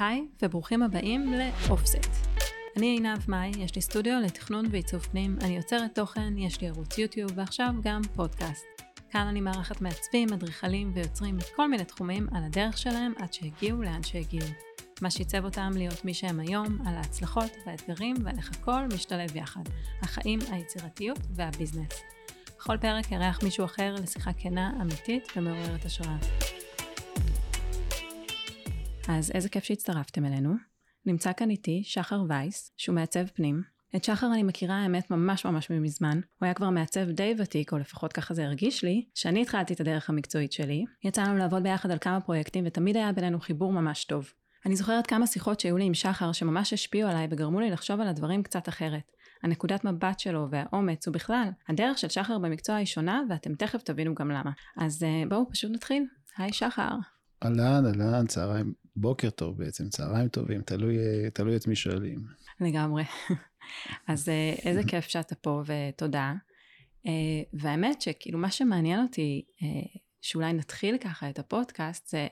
היי, וברוכים הבאים לאופסט. אני עינב מאי, יש לי סטודיו לתכנון ועיצוב פנים, אני יוצרת תוכן, יש לי ערוץ יוטיוב ועכשיו גם פודקאסט. כאן אני מארחת מעצבים, אדריכלים ויוצרים מכל מיני תחומים על הדרך שלהם עד שהגיעו לאן שהגיעו. מה שעיצב אותם להיות מי שהם היום, על ההצלחות והאתגרים ועל איך הכל משתלב יחד. החיים, היצירתיות והביזנס. בכל פרק ארח מישהו אחר לשיחה כנה, אמיתית ומעוררת השראה. אז איזה כיף שהצטרפתם אלינו. נמצא כאן איתי שחר וייס, שהוא מעצב פנים. את שחר אני מכירה האמת ממש ממש מזמן. הוא היה כבר מעצב די ותיק, או לפחות ככה זה הרגיש לי, שאני התחלתי את הדרך המקצועית שלי. יצא לנו לעבוד ביחד על כמה פרויקטים, ותמיד היה בינינו חיבור ממש טוב. אני זוכרת כמה שיחות שהיו לי עם שחר שממש השפיעו עליי וגרמו לי לחשוב על הדברים קצת אחרת. הנקודת מבט שלו והאומץ ובכלל, הדרך של שחר במקצוע היא שונה ואתם תכף תבינו גם למה. אז uh, בואו פשוט נתחיל. היי שחר. אהלן, אהלן, צהריים, בוקר טוב בעצם, צהריים טובים, תלוי, תלוי את מי שואלים. לגמרי. אז uh, איזה כיף שאתה פה ותודה. Uh, והאמת שכאילו מה שמעניין אותי, uh, שאולי נתחיל ככה את הפודקאסט, זה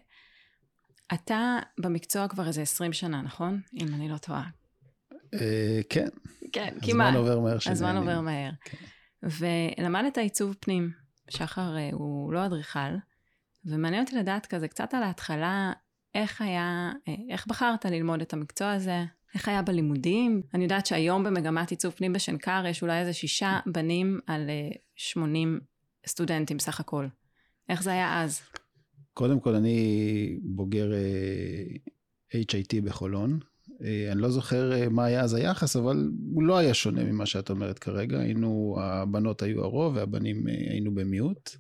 אתה במקצוע כבר איזה 20 שנה, נכון? אם אני לא טועה. אה, כן. כן, כמעט. הזמן עובר מהר. הזמן עובר מהר. כן. ולמדת עיצוב פנים. שחר אה, הוא לא אדריכל, ומעניין אותי לדעת כזה קצת על ההתחלה, איך היה, אה, איך בחרת ללמוד את המקצוע הזה, איך היה בלימודים. אני יודעת שהיום במגמת עיצוב פנים בשנקר יש אולי איזה שישה בנים על 80 סטודנטים סך הכל. איך זה היה אז? קודם כל, אני בוגר HIT בחולון. אה, אני לא זוכר אה, מה היה אז היחס, אבל הוא לא היה שונה ממה שאת אומרת כרגע. היינו, הבנות היו הרוב והבנים אה, היינו במיעוט.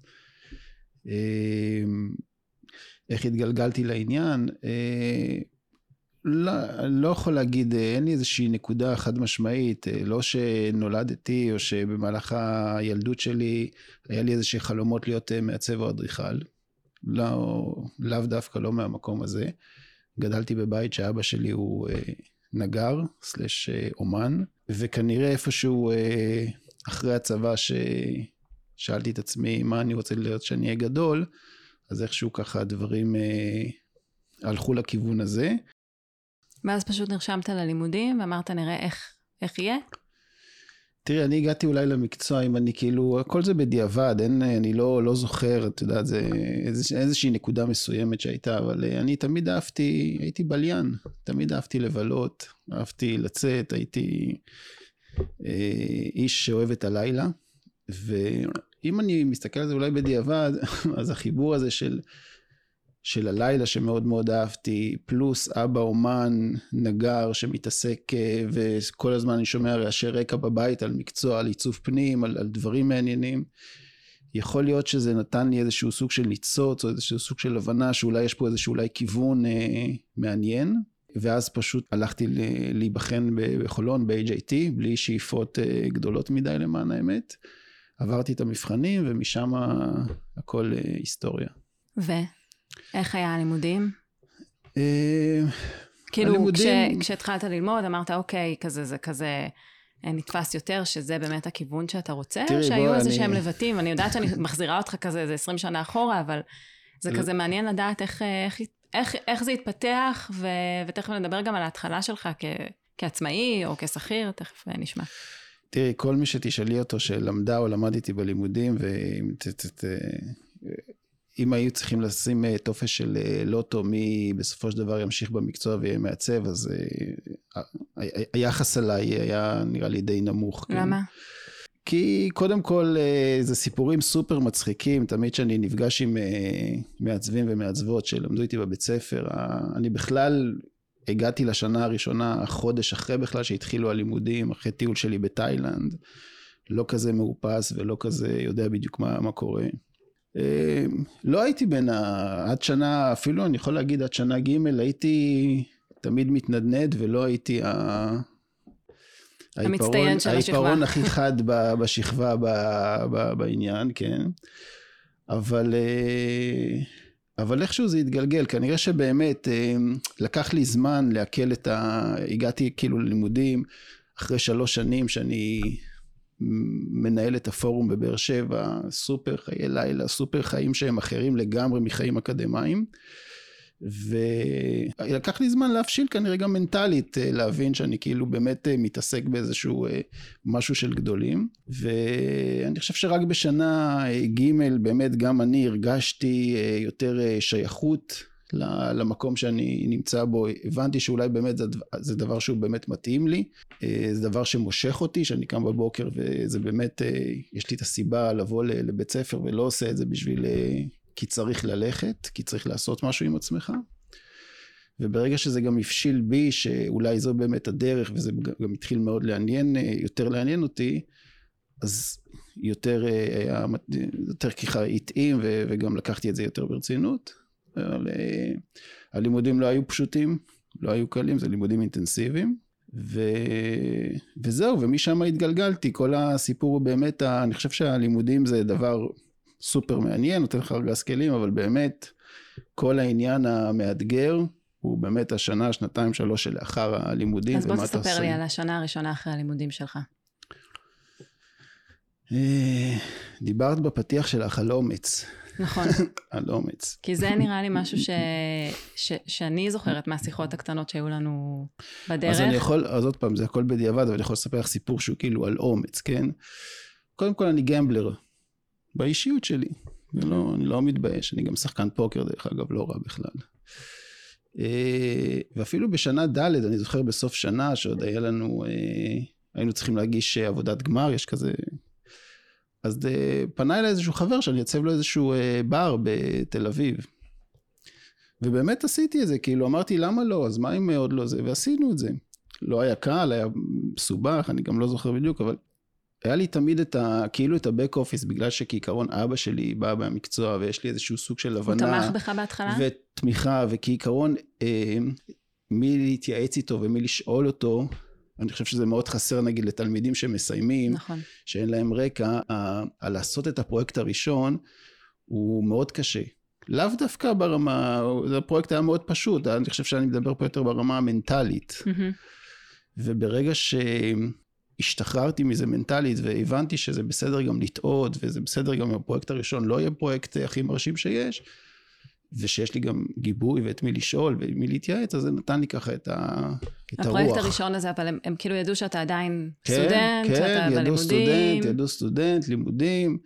איך התגלגלתי לעניין? לא, לא יכול להגיד, אין לי איזושהי נקודה חד משמעית, לא שנולדתי או שבמהלך הילדות שלי היה לי איזשהם חלומות להיות מעצב או אדריכל. לא, לאו דווקא לא מהמקום הזה. גדלתי בבית שאבא שלי הוא אה, נגר, סלש אה, אומן, וכנראה איפשהו אה, אחרי הצבא ששאלתי את עצמי מה אני רוצה להיות כשאני אהיה גדול, אז איכשהו ככה הדברים אה, הלכו לכיוון הזה. ואז פשוט נרשמת ללימודים ואמרת נראה איך, איך יהיה? תראי, אני הגעתי אולי למקצוע, אם אני כאילו, הכל זה בדיעבד, אין, אני לא, לא זוכר, את יודעת, זה איזוש, איזושהי נקודה מסוימת שהייתה, אבל אה, אני תמיד אהבתי, הייתי בליין, תמיד אהבתי לבלות, אהבתי לצאת, הייתי אה, איש שאוהב את הלילה, ואם אני מסתכל על זה אולי בדיעבד, אז החיבור הזה של של הלילה שמאוד מאוד אהבתי, פלוס אבא אומן, נגר שמתעסק אה, וכל הזמן אני שומע רעשי רקע בבית על מקצוע, על עיצוב פנים, על, על דברים מעניינים. יכול להיות שזה נתן לי איזשהו סוג של ניצוץ או איזשהו סוג של הבנה שאולי יש פה איזשהו אולי כיוון אה, מעניין. ואז פשוט הלכתי להיבחן בחולון ב-HIT בלי שאיפות אה, גדולות מדי למען האמת. עברתי את המבחנים ומשם הכל אה, היסטוריה. ו? איך היה הלימודים? אה, כאילו, כשהתחלת ללמוד, אמרת, אוקיי, כזה, זה כזה... אה, נתפס יותר, שזה באמת הכיוון שאתה רוצה, או שהיו איזה שהם לבטים? אני יודעת שאני מחזירה אותך כזה איזה 20 שנה אחורה, אבל זה כזה מעניין לדעת איך, איך, איך, איך זה התפתח, ו, ותכף נדבר גם על ההתחלה שלך כ, כעצמאי או כשכיר, תכף נשמע. תראי, כל מי שתשאלי אותו שלמדה או למד איתי בלימודים, ואם אם היו צריכים לשים אה, טופס של אה, לוטו, מי בסופו של דבר ימשיך במקצוע ויהיה מעצב, אז אה, היחס עליי היה נראה לי די נמוך. כן. למה? כן. כי קודם כל זה סיפורים סופר מצחיקים, תמיד כשאני נפגש עם מעצבים ומעצבות שלמדו איתי בבית ספר, אני בכלל הגעתי לשנה הראשונה, חודש אחרי בכלל שהתחילו הלימודים, אחרי טיול שלי בתאילנד, לא כזה מאופס ולא כזה יודע בדיוק מה, מה קורה. אה, לא הייתי בין ה... עד שנה, אפילו אני יכול להגיד עד שנה ג' הייתי תמיד מתנדנד ולא הייתי ה... המצטיין של השכבה. העיפרון הכי חד בשכבה ב, ב, בעניין, כן. אבל, אה, אבל איכשהו זה התגלגל, כנראה שבאמת אה, לקח לי זמן לעכל את ה... הגעתי כאילו ללימודים אחרי שלוש שנים שאני מנהל את הפורום בבאר שבע, סופר חיי לילה, סופר חיים שהם אחרים לגמרי מחיים אקדמיים. ולקח לי זמן להבשיל כנראה גם מנטלית, אה, להבין שאני כאילו באמת אה, מתעסק באיזשהו אה, משהו של גדולים. ואני חושב שרק בשנה ג' באמת גם אני הרגשתי יותר שייכות למקום שאני נמצא בו, הבנתי שאולי באמת זה, זה דבר שהוא באמת מתאים לי, זה דבר שמושך אותי, שאני קם בבוקר וזה באמת, יש לי את הסיבה לבוא לבית ספר ולא עושה את זה בשביל כי צריך ללכת, כי צריך לעשות משהו עם עצמך. וברגע שזה גם הבשיל בי, שאולי זו באמת הדרך, וזה גם התחיל מאוד לעניין, יותר לעניין אותי, אז יותר, היה, יותר ככה התאים, וגם לקחתי את זה יותר ברצינות. אבל אה, הלימודים לא היו פשוטים, לא היו קלים, זה לימודים אינטנסיביים. ו... וזהו, ומשם התגלגלתי, כל הסיפור הוא באמת, אני חושב שהלימודים זה דבר סופר מעניין, נותן לך ארגז כלים, אבל באמת, כל העניין המאתגר הוא באמת השנה, שנתיים, שלוש שלאחר הלימודים. אז בוא תספר לי על השנה הראשונה אחרי הלימודים שלך. אה, דיברת בפתיח שלך על אומץ. נכון. על אומץ. כי זה נראה לי משהו ש... ש... שאני זוכרת מהשיחות הקטנות שהיו לנו בדרך. אז אני יכול, אז עוד פעם, זה הכל בדיעבד, אבל אני יכול לספר לך סיפור שהוא כאילו על אומץ, כן? קודם כל אני גמבלר. באישיות שלי. ולא, אני לא מתבייש, אני גם שחקן פוקר דרך אגב, לא רע בכלל. אה, ואפילו בשנה ד', אני זוכר בסוף שנה שעוד היה לנו, אה, היינו צריכים להגיש עבודת גמר, יש כזה... אז אה, פנה אליי איזשהו חבר שאני אצב לו איזשהו בר בתל אביב. ובאמת עשיתי את זה, כאילו אמרתי למה לא, אז מה אם עוד לא זה, ועשינו את זה. לא היה קל, היה מסובך, אני גם לא זוכר בדיוק, אבל היה לי תמיד את ה... כאילו את הבק אופיס, בגלל שכעיקרון אבא שלי בא מהמקצוע ויש לי איזשהו סוג של הבנה. הוא תמך בך בהתחלה? ותמיכה, וכעיקרון אה, מי להתייעץ איתו ומי לשאול אותו, אני חושב שזה מאוד חסר נגיד לתלמידים שמסיימים, נכון. שאין להם רקע, ה... ה... לעשות את הפרויקט הראשון הוא מאוד קשה. לאו דווקא ברמה, הפרויקט היה מאוד פשוט, אני חושב שאני מדבר פה יותר ברמה המנטלית. Mm-hmm. וברגע ש... השתחררתי מזה מנטלית והבנתי שזה בסדר גם לטעות וזה בסדר גם אם הפרויקט הראשון לא יהיה פרויקט הכי מרשים שיש ושיש לי גם גיבוי ואת מי לשאול ומי להתייעץ אז זה נתן לי ככה את, ה, את הרוח. הפרויקט הראשון הזה אבל הם, הם כאילו ידעו שאתה עדיין כן, סטודנט, כן, שאתה ידעו בלימודים. סטודנט, ידעו סטודנט, לימודים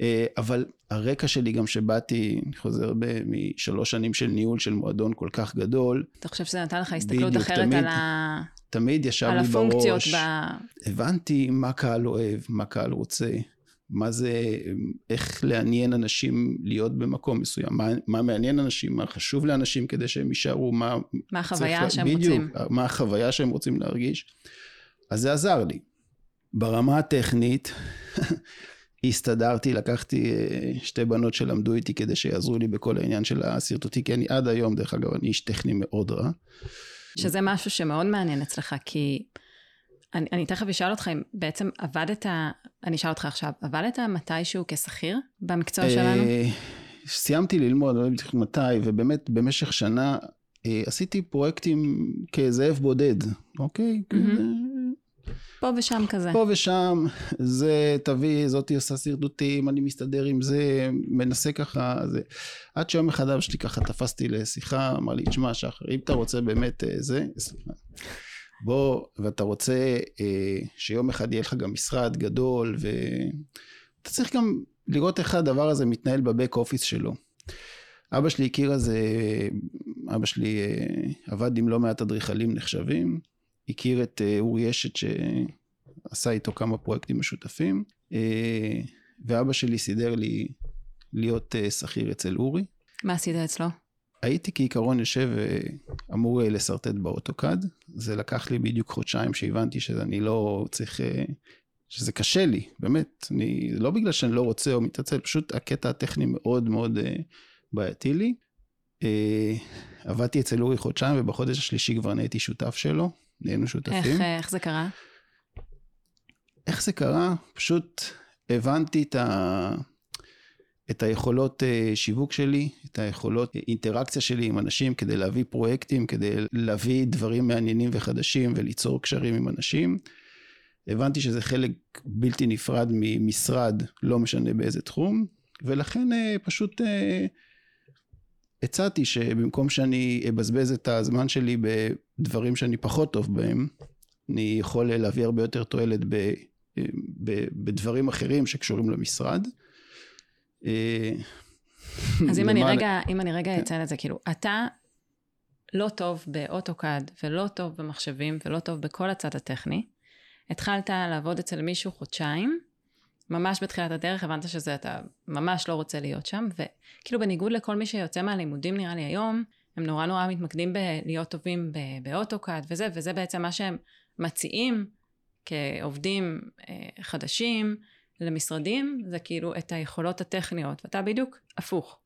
אה, אבל הרקע שלי גם שבאתי, אני חוזר משלוש שנים של ניהול של מועדון כל כך גדול. אתה חושב שזה נתן לך הסתכלות אחרת תמיד, על ה... תמיד ישב לי בראש. על הפונקציות ב... הבנתי מה קהל אוהב, מה קהל רוצה, מה זה, איך לעניין אנשים להיות במקום מסוים, מה, מה מעניין אנשים, מה חשוב לאנשים כדי שהם יישארו, מה... מה החוויה שהם בדיוק, רוצים. בדיוק, מה החוויה שהם רוצים להרגיש. אז זה עזר לי. ברמה הטכנית, הסתדרתי, לקחתי אה, שתי בנות שלמדו איתי כדי שיעזרו לי בכל העניין של השרטוטי, כי אני עד היום, דרך אגב, אני איש טכני מאוד רע. שזה משהו שמאוד מעניין אצלך, כי אני, אני תכף אשאל אותך אם בעצם עבדת, אני אשאל אותך עכשיו, עבדת מתישהו כשכיר במקצוע אה, שלנו? סיימתי ללמוד, לא יודעת מתי, ובאמת במשך שנה אה, עשיתי פרויקטים כזאב בודד, אוקיי? Mm-hmm. פה ושם כזה. פה ושם, זה תביא, זאתי עושה שרטוטים, אני מסתדר עם זה, מנסה ככה, זה. עד שיום אחד אבא שלי ככה תפסתי לשיחה, אמר לי, תשמע שחר, אם אתה רוצה באמת אה, זה, בוא, ואתה רוצה אה, שיום אחד יהיה לך גם משרד גדול, ואתה צריך גם לראות איך הדבר הזה מתנהל בבק אופיס שלו. אבא שלי הכיר איזה, אבא שלי אה, עבד עם לא מעט אדריכלים נחשבים, הכיר את אה, אורי אשת שעשה איתו כמה פרויקטים משותפים, אה, ואבא שלי סידר לי להיות אה, שכיר אצל אורי. מה עשית אצלו? הייתי כעיקרון יושב ואמור לשרטט באוטוקאד. זה לקח לי בדיוק חודשיים שהבנתי שאני לא צריך, שזה קשה לי, באמת. אני, לא בגלל שאני לא רוצה או מתעצל, פשוט הקטע הטכני מאוד מאוד בעייתי לי. עבדתי אצל אורי חודשיים ובחודש השלישי כבר נהייתי שותף שלו. נהיינו שותפים. איך, איך זה קרה? איך זה קרה? פשוט הבנתי את, ה... את היכולות אה, שיווק שלי, את היכולות אה, אינטראקציה שלי עם אנשים כדי להביא פרויקטים, כדי להביא דברים מעניינים וחדשים וליצור קשרים עם אנשים. הבנתי שזה חלק בלתי נפרד ממשרד, לא משנה באיזה תחום, ולכן אה, פשוט הצעתי שבמקום שאני אבזבז את הזמן שלי בדברים שאני פחות טוב בהם, אני יכול להביא הרבה יותר תועלת ב, ב, בדברים אחרים שקשורים למשרד. אז אם אני רגע, אם אני רגע כן. אציין את זה, כאילו, אתה לא טוב באוטוקאד ולא טוב במחשבים ולא טוב בכל הצד הטכני. התחלת לעבוד אצל מישהו חודשיים, ממש בתחילת הדרך הבנת שזה אתה ממש לא רוצה להיות שם, וכאילו בניגוד לכל מי שיוצא מהלימודים נראה לי היום, הם נורא נורא מתמקדים בלהיות טובים באוטוקאד וזה, וזה בעצם מה שהם מציעים כעובדים אה, חדשים למשרדים, זה כאילו את היכולות הטכניות, ואתה בדיוק הפוך.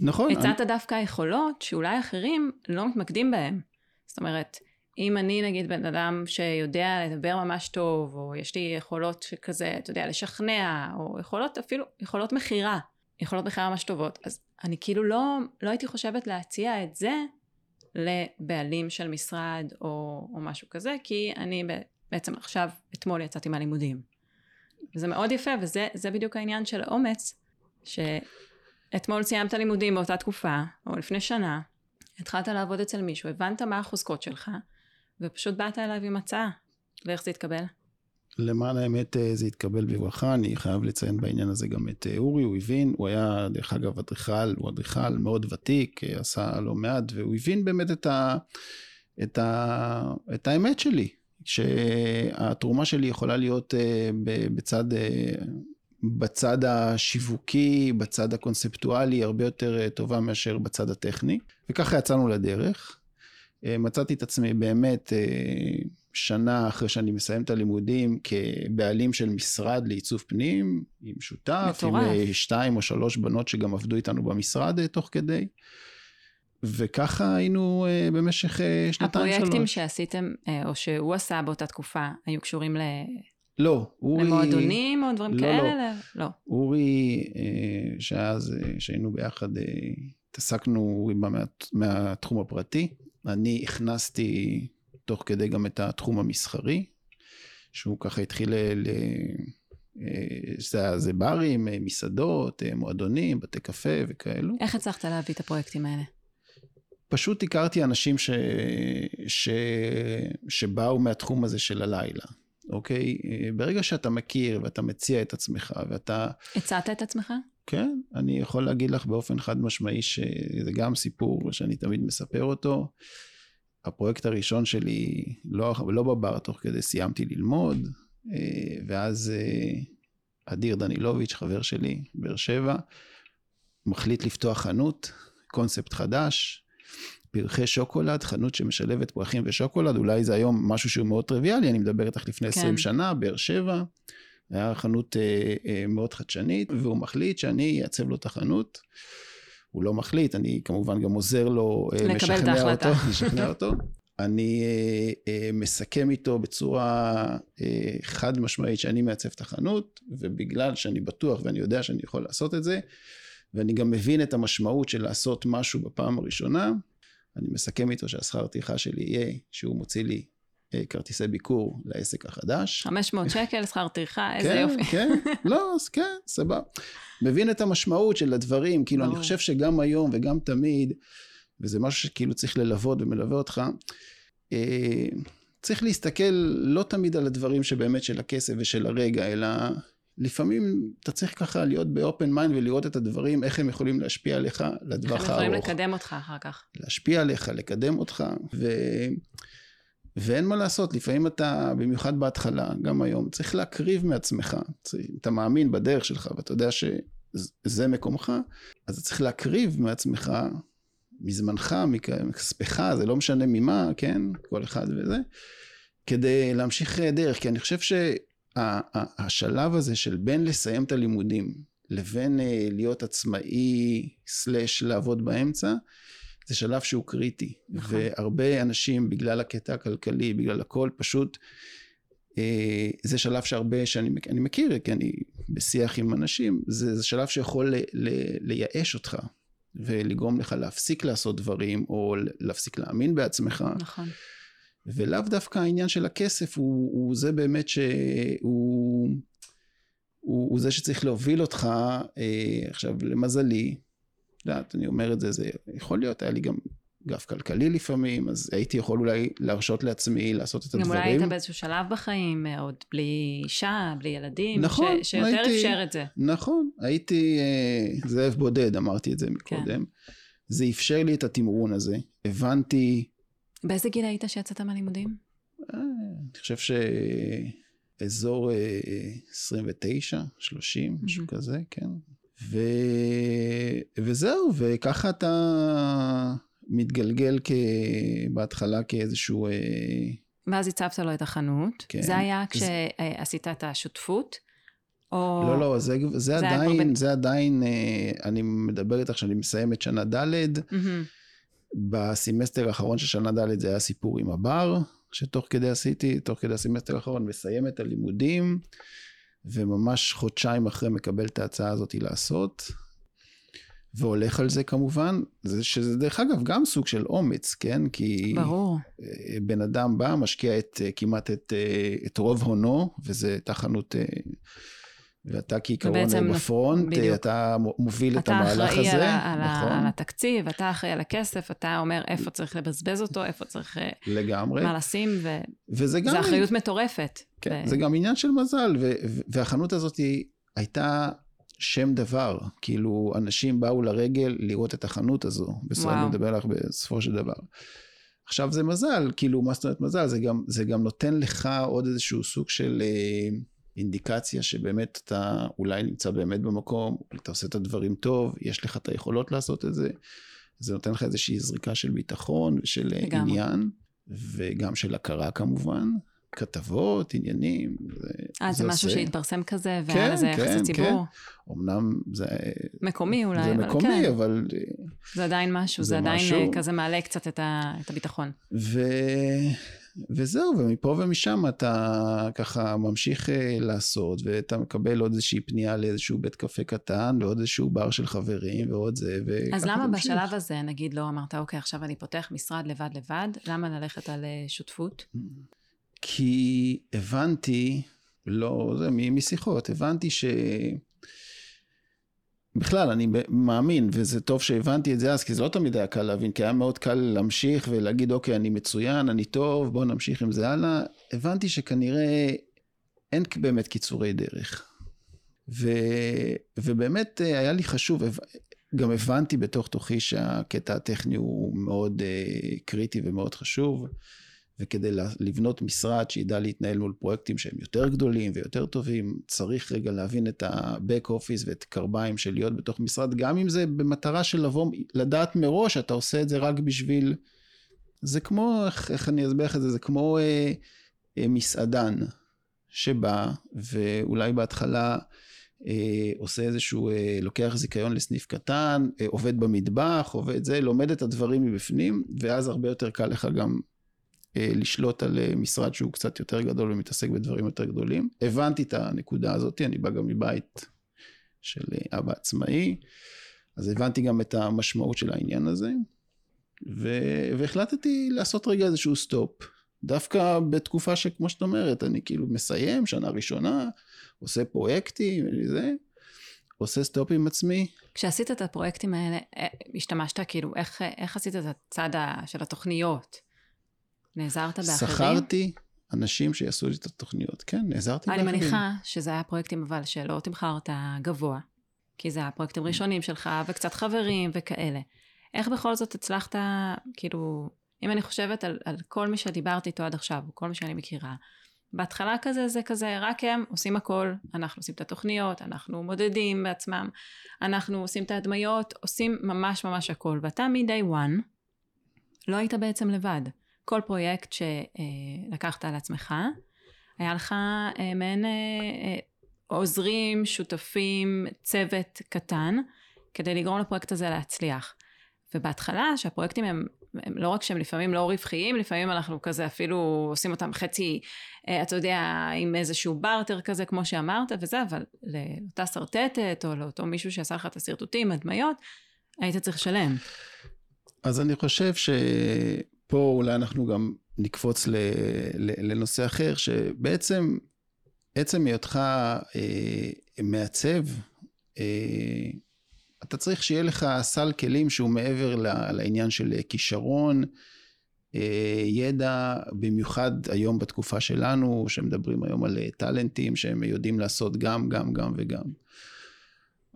נכון. הצעת אני... דווקא יכולות שאולי אחרים לא מתמקדים בהן. זאת אומרת, אם אני נגיד בן אדם שיודע לדבר ממש טוב, או יש לי יכולות שכזה, אתה יודע, לשכנע, או יכולות אפילו, יכולות מכירה, יכולות מכירה ממש טובות, אז אני כאילו לא, לא הייתי חושבת להציע את זה לבעלים של משרד או, או משהו כזה, כי אני בעצם עכשיו, אתמול יצאתי מהלימודים. וזה מאוד יפה, וזה בדיוק העניין של האומץ, שאתמול סיימת לימודים באותה תקופה, או לפני שנה, התחלת לעבוד אצל מישהו, הבנת מה החוזקות שלך, ופשוט באת אליו עם הצעה, ואיך זה התקבל? למען האמת אה, זה התקבל בברכה, אני חייב לציין בעניין הזה גם את אה, אורי, הוא הבין, הוא היה דרך אגב אדריכל, הוא אדריכל מאוד ותיק, אה, עשה לא מעט, והוא הבין באמת את, ה, את, ה, את האמת שלי, שהתרומה שלי יכולה להיות בצד, בצד השיווקי, בצד הקונספטואלי, הרבה יותר טובה מאשר בצד הטכני, וככה יצאנו לדרך. מצאתי את עצמי באמת שנה אחרי שאני מסיים את הלימודים כבעלים של משרד לעיצוב פנים, עם שותף, מטורף. עם אה, שתיים או שלוש בנות שגם עבדו איתנו במשרד אה, תוך כדי. וככה היינו אה, במשך שנתיים שלוש. הפרויקטים שעשיתם, או שהוא עשה באותה תקופה, היו קשורים ל... לא, אורי... למועדונים או דברים לא, כאלה? לא, לא. אורי, שאז, שהיינו ביחד, התעסקנו, אורי בא מה, מהתחום הפרטי. אני הכנסתי תוך כדי גם את התחום המסחרי, שהוא ככה התחיל ל... אה, זה, זה ברים, אה, מסעדות, אה, מועדונים, בתי קפה וכאלו. איך הצלחת להביא את הפרויקטים האלה? פשוט הכרתי אנשים ש... ש... שבאו מהתחום הזה של הלילה, אוקיי? ברגע שאתה מכיר ואתה מציע את עצמך ואתה... הצעת את עצמך? כן, אני יכול להגיד לך באופן חד משמעי שזה גם סיפור שאני תמיד מספר אותו. הפרויקט הראשון שלי לא, לא בבר, תוך כדי סיימתי ללמוד, אה, ואז אה, אדיר דנילוביץ', חבר שלי, באר שבע, מחליט לפתוח חנות, קונספט חדש, פרחי שוקולד, חנות שמשלבת פרחים ושוקולד, אולי זה היום משהו שהוא מאוד טריוויאלי, אני מדבר איתך לפני כן. 20 שנה, באר שבע, היה חנות אה, אה, מאוד חדשנית, והוא מחליט שאני אעצב לו את החנות. הוא לא מחליט, אני כמובן גם עוזר לו אה, לשכנע אותו, לשכנע אותו. אני אה, אה, מסכם איתו בצורה אה, חד משמעית שאני מעצב את החנות, ובגלל שאני בטוח ואני יודע שאני יכול לעשות את זה, ואני גם מבין את המשמעות של לעשות משהו בפעם הראשונה, אני מסכם איתו שהשכר טרחה שלי יהיה שהוא מוציא לי כרטיסי ביקור לעסק החדש. 500 שקל שכר טרחה, איזה כן, יופי. כן, לא, אז כן, סבבה. מבין את המשמעות של הדברים, כאילו אני חושב שגם היום וגם תמיד, וזה משהו שכאילו צריך ללוות ומלווה אותך, אה, צריך להסתכל לא תמיד על הדברים שבאמת של הכסף ושל הרגע, אלא לפעמים אתה צריך ככה להיות ב open mind ולראות את הדברים, איך הם יכולים להשפיע עליך לטווח הארוך. איך הם יכולים לקדם אותך אחר כך. להשפיע עליך, לקדם אותך, ו... ואין מה לעשות, לפעמים אתה, במיוחד בהתחלה, גם היום, צריך להקריב מעצמך. אתה מאמין בדרך שלך ואתה יודע שזה מקומך, אז אתה צריך להקריב מעצמך, מזמנך, מכספך, זה לא משנה ממה, כן? כל אחד וזה, כדי להמשיך דרך. כי אני חושב שהשלב הזה של בין לסיים את הלימודים לבין אה, להיות עצמאי, סלאש לעבוד באמצע, זה שלב שהוא קריטי. נכון. והרבה אנשים, בגלל הקטע הכלכלי, בגלל הכל, פשוט, אה, זה שלב שהרבה, שאני אני מכיר, כי אני בשיח עם אנשים, זה, זה שלב שיכול ל, ל, לייאש אותך, ולגרום לך להפסיק לעשות דברים, או להפסיק להאמין בעצמך. נכון. ולאו דווקא העניין של הכסף הוא, הוא זה באמת שהוא... הוא, הוא זה שצריך להוביל אותך, אה, עכשיו למזלי, יודעת, אני אומר את זה, זה יכול להיות, היה לי גם גב כלכלי לפעמים, אז הייתי יכול אולי להרשות לעצמי לעשות את גם הדברים. אולי היית באיזשהו שלב בחיים, אה, עוד בלי אישה, בלי ילדים, נכון, ש- שיותר הייתי- אפשר את זה. נכון, הייתי אה, זאב בודד, אמרתי את זה מקודם. כן. זה אפשר לי את התמרון הזה. הבנתי, באיזה גיל היית שיצאת מהלימודים? אה, אני חושב שאזור אה, 29, 30, משהו מהמם. כזה, כן. ו... וזהו, וככה אתה מתגלגל כ... בהתחלה כאיזשהו... אה, ואז הצבת לו את החנות. כן. זה היה זה- כשעשית את השותפות? או... לא, לא, זה, זה זה עדיין, בין- זה עדיין, אה, אני מדבר איתך שאני מסיים את שנה ד', מהמם. בסמסטר האחרון של שנה ד' זה היה סיפור עם הבר, שתוך כדי עשיתי, תוך כדי הסמסטר האחרון מסיים את הלימודים, וממש חודשיים אחרי מקבל את ההצעה הזאת לעשות, והולך על זה כמובן, זה, שזה דרך אגב גם סוג של אומץ, כן? כי ברור. אה, בן אדם בא, משקיע את, אה, כמעט את, אה, את רוב הונו, וזה הייתה חנות... ואתה כעיקרון אה, ב front, אה, בדיוק. אתה מוביל את אתה המהלך אחראי הזה, על, ה- על, נכון, על התקציב, אתה אחראי על הכסף, אתה אומר איפה צריך לבזבז אותו, איפה צריך אה, לגמרי. מה לשים, וזה גם... וזו אחריות מטורפת. כן, ו- זה גם עניין של מזל, ו- ו- והחנות הזאת היא- הייתה שם דבר, כאילו אנשים באו לרגל לראות את החנות הזו, וואו. אני מדבר לך בסופו של דבר. עכשיו זה מזל, כאילו מה זאת אומרת מזל? זה גם, זה גם נותן לך עוד איזשהו סוג של אה, אינדיקציה שבאמת אתה אולי נמצא באמת במקום, אתה עושה את הדברים טוב, יש לך את היכולות לעשות את זה, זה נותן לך איזושהי זריקה של ביטחון ושל לגמרי. עניין, וגם של הכרה כמובן. כתבות, עניינים. אה, זה משהו עושה. שהתפרסם כזה, כן, והיה לזה יחס כן, לציבור? אמנם זה, מקומי אולי, זה אבל מקומי, כן. אבל... זה עדיין משהו, זה זה עדיין משהו. אה, כזה מעלה קצת את ה- את הביטחון. ו... וזהו, ומפה ומשם אתה ככה ממשיך אה, לעשות, ואתה מקבל עוד איזושהי פנייה לאיזשהו בית קפה קטן, ועוד איזשהו בר של חברים, ועוד זה, וככה אז למה ממשיך. בשלב הזה, נגיד, לא אמרת, אוקיי, עכשיו אני פותח משרד לבד לבד, למה ללכת על אה, שותפות? כי הבנתי, לא, זה משיחות, הבנתי ש... בכלל, אני מאמין, וזה טוב שהבנתי את זה אז, כי זה לא תמיד היה קל להבין, כי היה מאוד קל להמשיך ולהגיד, אוקיי, אני מצוין, אני טוב, בוא נמשיך עם זה הלאה. הבנתי שכנראה אין באמת קיצורי דרך. ו... ובאמת אה, היה לי חשוב, גם הבנתי בתוך תוכי שהקטע הטכני הוא מאוד uh, קריטי ומאוד חשוב. וכדי לבנות משרד שידע להתנהל מול פרויקטים שהם יותר גדולים ויותר טובים, צריך רגע להבין את ה-back office ואת קרביים של להיות בתוך משרד, גם אם זה במטרה של לבוא, לדעת מראש, אתה עושה את זה רק בשביל... זה כמו, איך, איך אני אסביר לך את זה, זה כמו אה, אה, מסעדן שבא, ואולי בהתחלה אה, עושה איזשהו, אה, לוקח זיכיון לסניף קטן, אה, עובד במטבח, עובד זה, לומד את הדברים מבפנים, ואז הרבה יותר קל לך גם לשלוט על אה, משרד שהוא קצת יותר גדול ומתעסק בדברים יותר גדולים. הבנתי את הנקודה הזאת, אני בא גם מבית של אה, אבא עצמאי, אז הבנתי גם את המשמעות של העניין הזה, ו- והחלטתי לעשות רגע איזשהו stop. דווקא בתקופה שכמו שאת אומרת, אני כאילו מסיים, שנה ראשונה, עושה פרויקטים, זה, עושה stop עם עצמי. כשעשית את הפרויקטים האלה, אה, השתמשת כאילו, איך, איך עשית את הצד של התוכניות? נעזרת באחרים? שכרתי אנשים שיעשו לי את התוכניות. כן, נעזרתי אני באחרים. מניחה שזה היה פרויקטים אבל שלא תמחרת גבוה, כי זה היה פרויקטים ראשונים שלך וקצת חברים וכאלה. איך בכל זאת הצלחת, כאילו, אם אני חושבת על, על כל מי שדיברתי איתו עד עכשיו, כל מי שאני מכירה, בהתחלה כזה זה כזה, רק הם עושים הכל, אנחנו עושים את התוכניות, אנחנו מודדים בעצמם, אנחנו עושים את ההדמיות, עושים ממש ממש הכל, ואתה מ-day one לא היית בעצם לבד. כל פרויקט שלקחת על עצמך, היה לך אה, מעין אה, אה, עוזרים, שותפים, צוות קטן, כדי לגרום לפרויקט הזה להצליח. ובהתחלה, שהפרויקטים הם, הם לא רק שהם לפעמים לא רווחיים, לפעמים אנחנו כזה אפילו עושים אותם חצי, אתה יודע, עם איזשהו בארטר כזה, כמו שאמרת, וזה, אבל לאותה שרטטת, או לאותו מישהו שעשה לך את השרטוטים, הדמיות, היית צריך לשלם. אז אני חושב שפה אולי אנחנו גם נקפוץ ל, ל, לנושא אחר, שבעצם עצם היותך אה, מעצב, אה, אתה צריך שיהיה לך סל כלים שהוא מעבר לעניין של כישרון, אה, ידע, במיוחד היום בתקופה שלנו, שמדברים היום על אה, טאלנטים שהם יודעים לעשות גם, גם, גם וגם.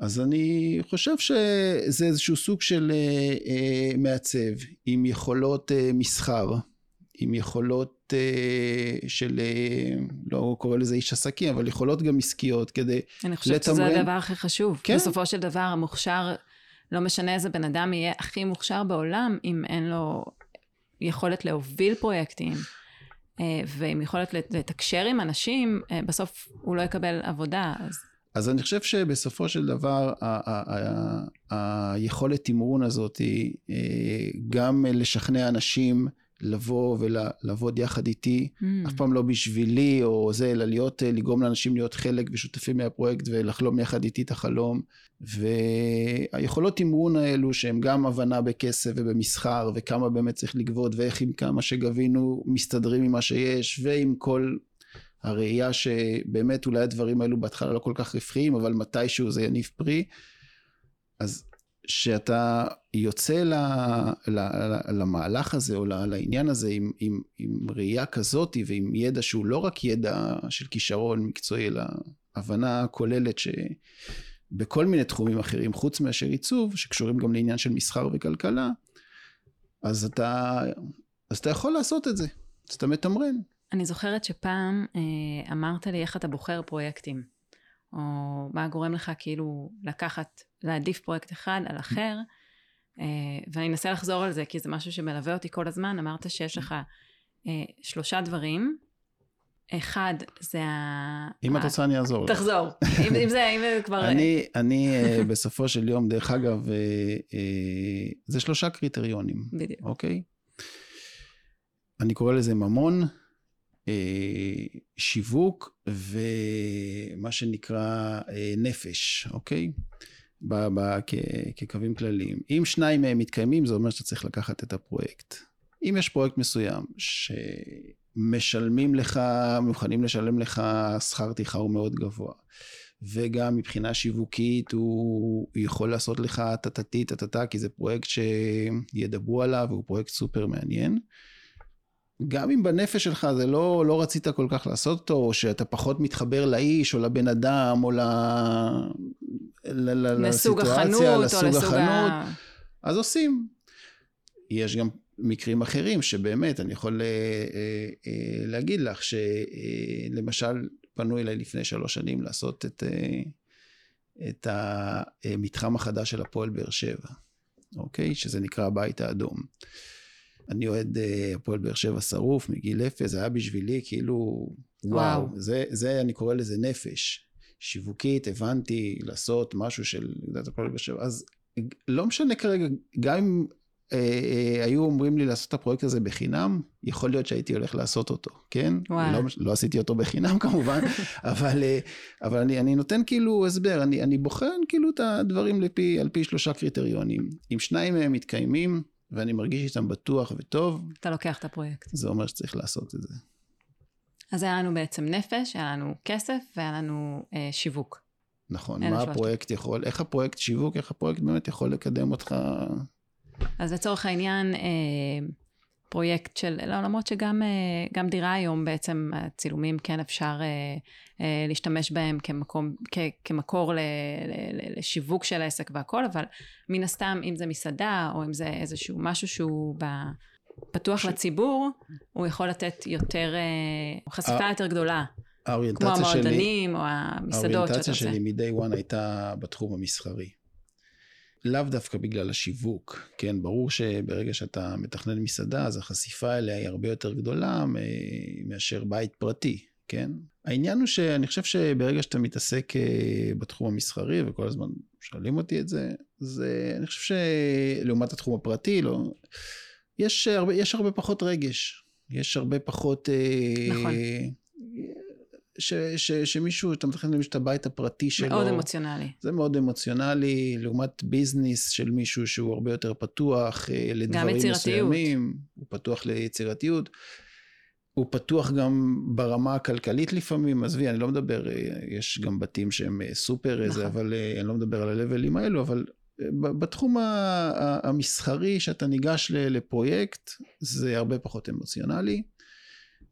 אז אני חושב שזה איזשהו סוג של אה, מעצב עם יכולות מסחר, עם יכולות של, לא קורא לזה איש עסקים, אבל יכולות גם עסקיות כדי לתמרן. אני חושבת לתמרן. שזה הדבר הכי חשוב. כן. בסופו של דבר המוכשר, לא משנה איזה בן אדם יהיה הכי מוכשר בעולם, אם אין לו יכולת להוביל פרויקטים, אה, ועם יכולת לתקשר עם אנשים, אה, בסוף הוא לא יקבל עבודה. אז, אז אני חושב שבסופו של דבר היכולת תמרון הזאת היא אה, גם לשכנע אנשים לבוא ולעבוד יחד איתי, mm. אף פעם לא בשבילי או זה, אלא להיות, לגרום לאנשים להיות חלק ושותפים מהפרויקט ולחלום יחד איתי את החלום. והיכולות תמרון האלו שהם גם הבנה בכסף ובמסחר וכמה באמת צריך לגבות ואיך עם כמה שגבינו מסתדרים עם מה שיש ועם כל הראייה שבאמת אולי הדברים האלו בהתחלה לא כל כך רווחיים אבל מתישהו זה יניב פרי אז שאתה יוצא ל, ל, ל, למהלך הזה או לעניין הזה עם, עם, עם ראייה כזאת ועם ידע שהוא לא רק ידע של כישרון מקצועי אלא הבנה כוללת ש... בכל מיני תחומים אחרים חוץ מאשר עיצוב שקשורים גם לעניין של מסחר וכלכלה אז אתה אז אתה יכול לעשות את זה אז אתה מתמרן. אני זוכרת שפעם אה, אמרת לי איך אתה בוחר פרויקטים או מה גורם לך כאילו לקחת להעדיף פרויקט אחד על אחר אה, ואני אנסה לחזור על זה כי זה משהו שמלווה אותי כל הזמן אמרת שיש לך אה, שלושה דברים אחד זה ה... אם את רוצה אני אעזור. תחזור. אם זה, אם זה כבר... אני, אני בסופו של יום, דרך אגב, זה שלושה קריטריונים. בדיוק. אוקיי? אני קורא לזה ממון, שיווק ומה שנקרא נפש, אוקיי? כקווים כלליים. אם שניים מהם מתקיימים, זה אומר שאתה צריך לקחת את הפרויקט. אם יש פרויקט מסוים ש... משלמים לך, מוכנים לשלם לך שכר טרחה הוא מאוד גבוה. וגם מבחינה שיווקית הוא יכול לעשות לך טטטי טטטה כי זה פרויקט שידברו עליו והוא פרויקט סופר מעניין. גם אם בנפש שלך זה לא, לא רצית כל כך לעשות אותו, או שאתה פחות מתחבר לאיש או לבן אדם או ל... ל... לסוג החנות לסוג או לסוג החנות, ה... אז עושים. יש גם מקרים אחרים שבאמת אני יכול אה, אה, אה, להגיד לך שלמשל פנו אליי לפני שלוש שנים לעשות את, את המתחם החדש של הפועל באר שבע, אוקיי? שזה נקרא הבית האדום. אני אוהד הפועל באר שבע שרוף מגיל אפס, זה היה בשבילי כאילו וואו, וואו. זה, זה אני קורא לזה נפש. שיווקית הבנתי לעשות משהו של הפועל באר שבע, אז לא משנה כרגע, גם אם אה, אה, היו אומרים לי לעשות את הפרויקט הזה בחינם, יכול להיות שהייתי הולך לעשות אותו, כן? וואו. לא, לא עשיתי אותו בחינם כמובן, אבל, אה, אבל אני, אני נותן כאילו הסבר, אני, אני בוחן כאילו את הדברים לפי, על פי שלושה קריטריונים. אם שניים מהם מתקיימים, ואני מרגיש איתם בטוח וטוב, אתה לוקח את הפרויקט. זה אומר שצריך לעשות את זה. אז היה לנו בעצם נפש, היה לנו כסף והיה לנו אה, שיווק. נכון, מה הפרויקט יכול, איך הפרויקט שיווק, איך הפרויקט באמת יכול לקדם אותך אז לצורך העניין, אה, פרויקט של, למרות שגם אה, דירה היום בעצם, הצילומים כן אפשר אה, להשתמש בהם כמקום, כ, כמקור ל, ל, לשיווק של העסק והכל, אבל מן הסתם, אם זה מסעדה, או אם זה איזשהו משהו שהוא ב... פתוח ש... לציבור, הוא יכול לתת יותר, חשיפה יותר גדולה. האוריינטציה שלי... כמו המועדונים או המסעדות שאתה עושה. האוריינטציה שלי מ-day one הייתה בתחום המסחרי. לאו דווקא בגלל השיווק, כן, ברור שברגע שאתה מתכנן מסעדה, אז החשיפה אליה היא הרבה יותר גדולה מאשר בית פרטי, כן? העניין הוא שאני חושב שברגע שאתה מתעסק אה, בתחום המסחרי, וכל הזמן שואלים אותי את זה, זה, אני חושב שלעומת התחום הפרטי, לא, יש הרבה, יש הרבה פחות רגש, יש הרבה פחות... אה, נכון. ש, ש, שמישהו, אתה מתחיל למישהו את הבית הפרטי שלו. מאוד אמוציונלי. זה מאוד אמוציונלי, לעומת ביזנס של מישהו שהוא הרבה יותר פתוח אה, לדברים מסוימים. הוא פתוח ליצירתיות. הוא פתוח גם ברמה הכלכלית לפעמים, עזבי, אני לא מדבר, אה, יש גם בתים שהם אה, סופר נכון. איזה, אבל אני לא מדבר על הלבלים האלו, אבל בתחום המסחרי, שאתה ניגש לפרויקט, זה הרבה פחות אמוציונלי.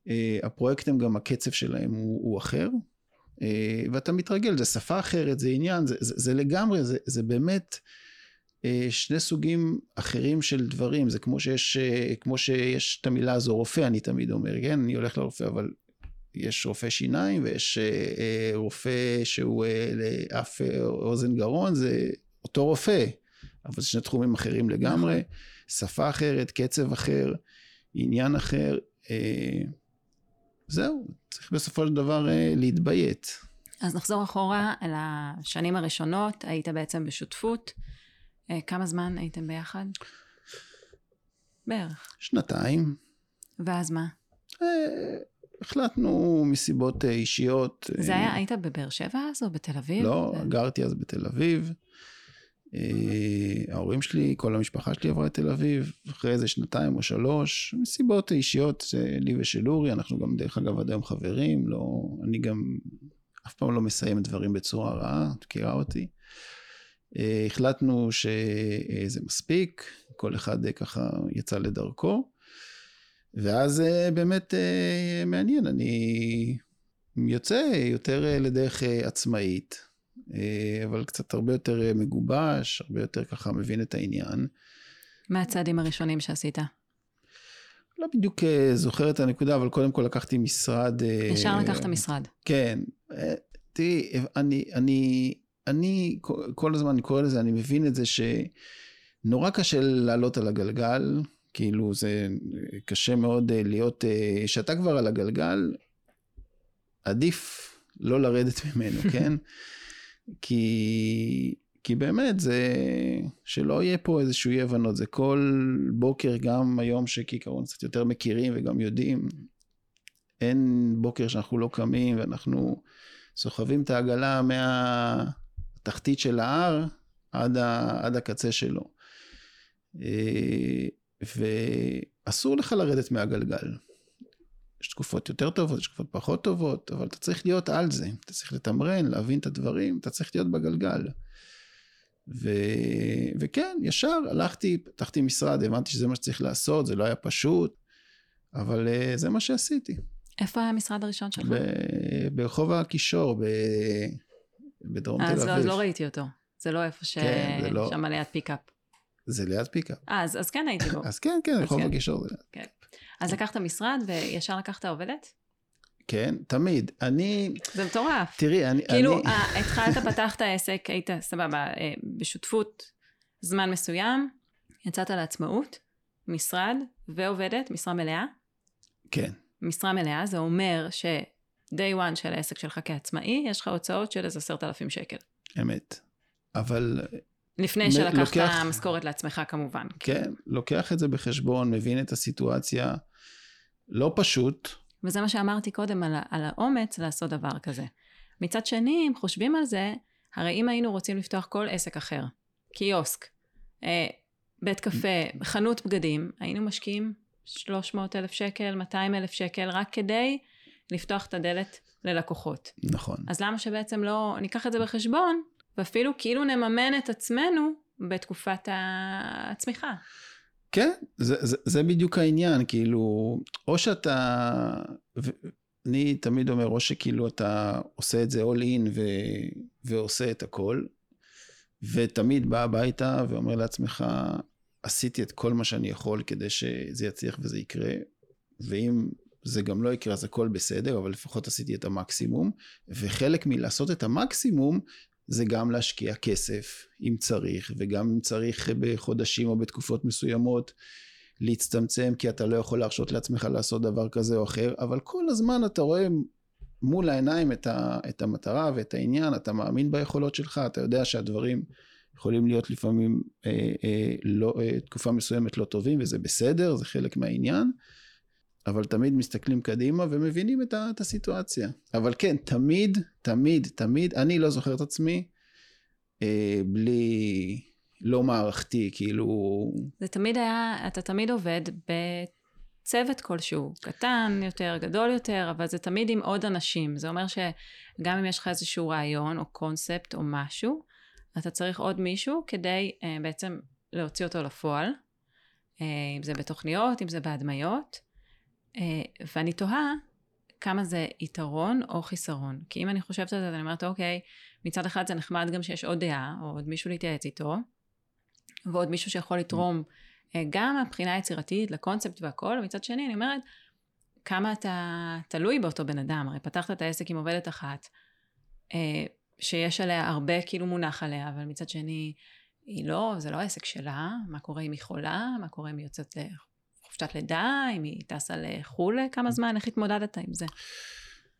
אה, הפרויקטים גם הקצב שלהם הוא, הוא אחר. אה, ואתה מתרגל, זה שפה אחרת, זה עניין, זה, זה, זה לגמרי, זה, זה באמת אה, שני סוגים אחרים של דברים, זה כמו שיש, כמו שיש את המילה הזו רופא, אני תמיד אומר, כן, אני הולך לרופא, אבל יש רופא שיניים ויש רופא שהוא לאף אוזן גרון, זה אותו רופא, אבל זה שני תחומים אחרים לגמרי, נכון. שפה אחרת, קצב אחר, עניין אחר. זהו, צריך בסופו של דבר אה, להתביית. אז נחזור אחורה אל השנים הראשונות, היית בעצם בשותפות. אה, כמה זמן הייתם ביחד? בערך. שנתיים. ואז מה? אה, החלטנו מסיבות אישיות. זה היה, היית בבאר שבע אז או בתל אביב? לא, גרתי אז בתל אביב. אה, ההורים שלי, כל המשפחה שלי עברה לתל אביב, אחרי איזה שנתיים או שלוש, מסיבות אישיות לי ושל אורי, אנחנו גם דרך אגב עד היום חברים, לא, אני גם אף פעם לא מסיים דברים בצורה רעה, את מכירה אותי. אה, החלטנו שזה מספיק, כל אחד ככה יצא לדרכו, ואז אה, באמת מעניין, אני יוצא יותר לדרך עצמאית. אה, אבל קצת הרבה יותר אה, מגובש, הרבה יותר ככה מבין את העניין. מה הצעדים הראשונים שעשית? לא בדיוק אה, זוכר את הנקודה, אבל קודם כל לקחתי משרד... ישר לקחת משרד. כן. תראי, אני, אני, אני, כל הזמן אני קורא לזה, אני מבין את זה שנורא קשה לעלות על הגלגל, כאילו זה קשה מאוד להיות, שאתה כבר על הגלגל, עדיף לא לרדת ממנו, כן? כי, כי באמת זה, שלא יהיה פה איזשהו אי הבנות, זה כל בוקר, גם היום שכעיקרון קצת יותר מכירים וגם יודעים, אין בוקר שאנחנו לא קמים ואנחנו סוחבים את העגלה מהתחתית של ההר עד, ה, עד הקצה שלו. אה, ואסור לך לרדת מהגלגל. יש תקופות יותר טובות, יש תקופות פחות טובות, אבל אתה צריך להיות על זה, אתה צריך לתמרן, להבין את הדברים, אתה צריך להיות בגלגל. ו... וכן, ישר הלכתי, פתחתי משרד, הבנתי שזה מה שצריך לעשות, זה לא היה פשוט, אבל אה, זה מה שעשיתי. איפה היה המשרד הראשון שלך? ב... ברחוב הקישור, ב... בדרום תל לא, אביב. אז לא ראיתי אותו. זה לא איפה ש... כן, לא... שם ליד פיקאפ. זה ליד פיקאפ. אה, אז, אז כן הייתי בו. אז כן, כן, רחוב כן. הקישור זה ליד. כן. אז לקחת משרד וישר לקחת עובדת? כן, תמיד. אני... זה מטורף. תראי, אני... כאילו, אני... אה, התחלת, פתחת עסק, היית סבבה, אה, בשותפות זמן מסוים, יצאת לעצמאות, משרד ועובדת, משרה מלאה. כן. משרה מלאה, זה אומר ש-day one של העסק שלך כעצמאי, יש לך הוצאות של איזה עשרת אלפים שקל. אמת. אבל לפני שלקחת לוקח... משכורת לעצמך כמובן. כן, לוקח את זה בחשבון, מבין את הסיטואציה. לא פשוט. וזה מה שאמרתי קודם על, על האומץ לעשות דבר כזה. מצד שני, אם חושבים על זה, הרי אם היינו רוצים לפתוח כל עסק אחר, קיוסק, אה, בית קפה, חנות בגדים, היינו משקיעים 300 אלף שקל, 200 אלף שקל, רק כדי לפתוח את הדלת ללקוחות. נכון. אז למה שבעצם לא ניקח את זה בחשבון, ואפילו כאילו נממן את עצמנו בתקופת הצמיחה. כן, זה, זה, זה בדיוק העניין, כאילו, או שאתה, אני תמיד אומר, או שכאילו אתה עושה את זה all in ו, ועושה את הכל, ותמיד בא הביתה ואומר לעצמך, עשיתי את כל מה שאני יכול כדי שזה יצליח וזה יקרה, ואם זה גם לא יקרה אז הכל בסדר, אבל לפחות עשיתי את המקסימום, וחלק מלעשות את המקסימום זה גם להשקיע כסף, אם צריך, וגם אם צריך בחודשים או בתקופות מסוימות להצטמצם, כי אתה לא יכול להרשות לעצמך לעשות דבר כזה או אחר, אבל כל הזמן אתה רואה מול העיניים את, ה, את המטרה ואת העניין, אתה מאמין ביכולות שלך, אתה יודע שהדברים יכולים להיות לפעמים אה, אה, לא, אה, תקופה מסוימת לא טובים, וזה בסדר, זה חלק מהעניין. אבל תמיד מסתכלים קדימה ומבינים את, ה, את הסיטואציה. אבל כן, תמיד, תמיד, תמיד, אני לא זוכר את עצמי אה, בלי, לא מערכתי, כאילו... זה תמיד היה, אתה תמיד עובד בצוות כלשהו, קטן יותר, גדול יותר, אבל זה תמיד עם עוד אנשים. זה אומר שגם אם יש לך איזשהו רעיון או קונספט או משהו, אתה צריך עוד מישהו כדי אה, בעצם להוציא אותו לפועל, אה, אם זה בתוכניות, אם זה בהדמיות, ואני תוהה כמה זה יתרון או חיסרון. כי אם אני חושבת על זה, אני אומרת, אוקיי, מצד אחד זה נחמד גם שיש עוד דעה, או עוד מישהו להתייעץ איתו, ועוד מישהו שיכול לתרום אה, גם מבחינה יצירתית לקונספט והכל, ומצד שני אני אומרת, כמה אתה תלוי באותו בן אדם, הרי פתחת את העסק עם עובדת אחת, אה, שיש עליה הרבה כאילו מונח עליה, אבל מצד שני, היא לא, זה לא העסק שלה, מה קורה אם היא חולה, מה קורה אם היא יוצאת לחופשת לידה, אם היא טסה לחו"ל כמה זמן, איך התמודדת עם זה?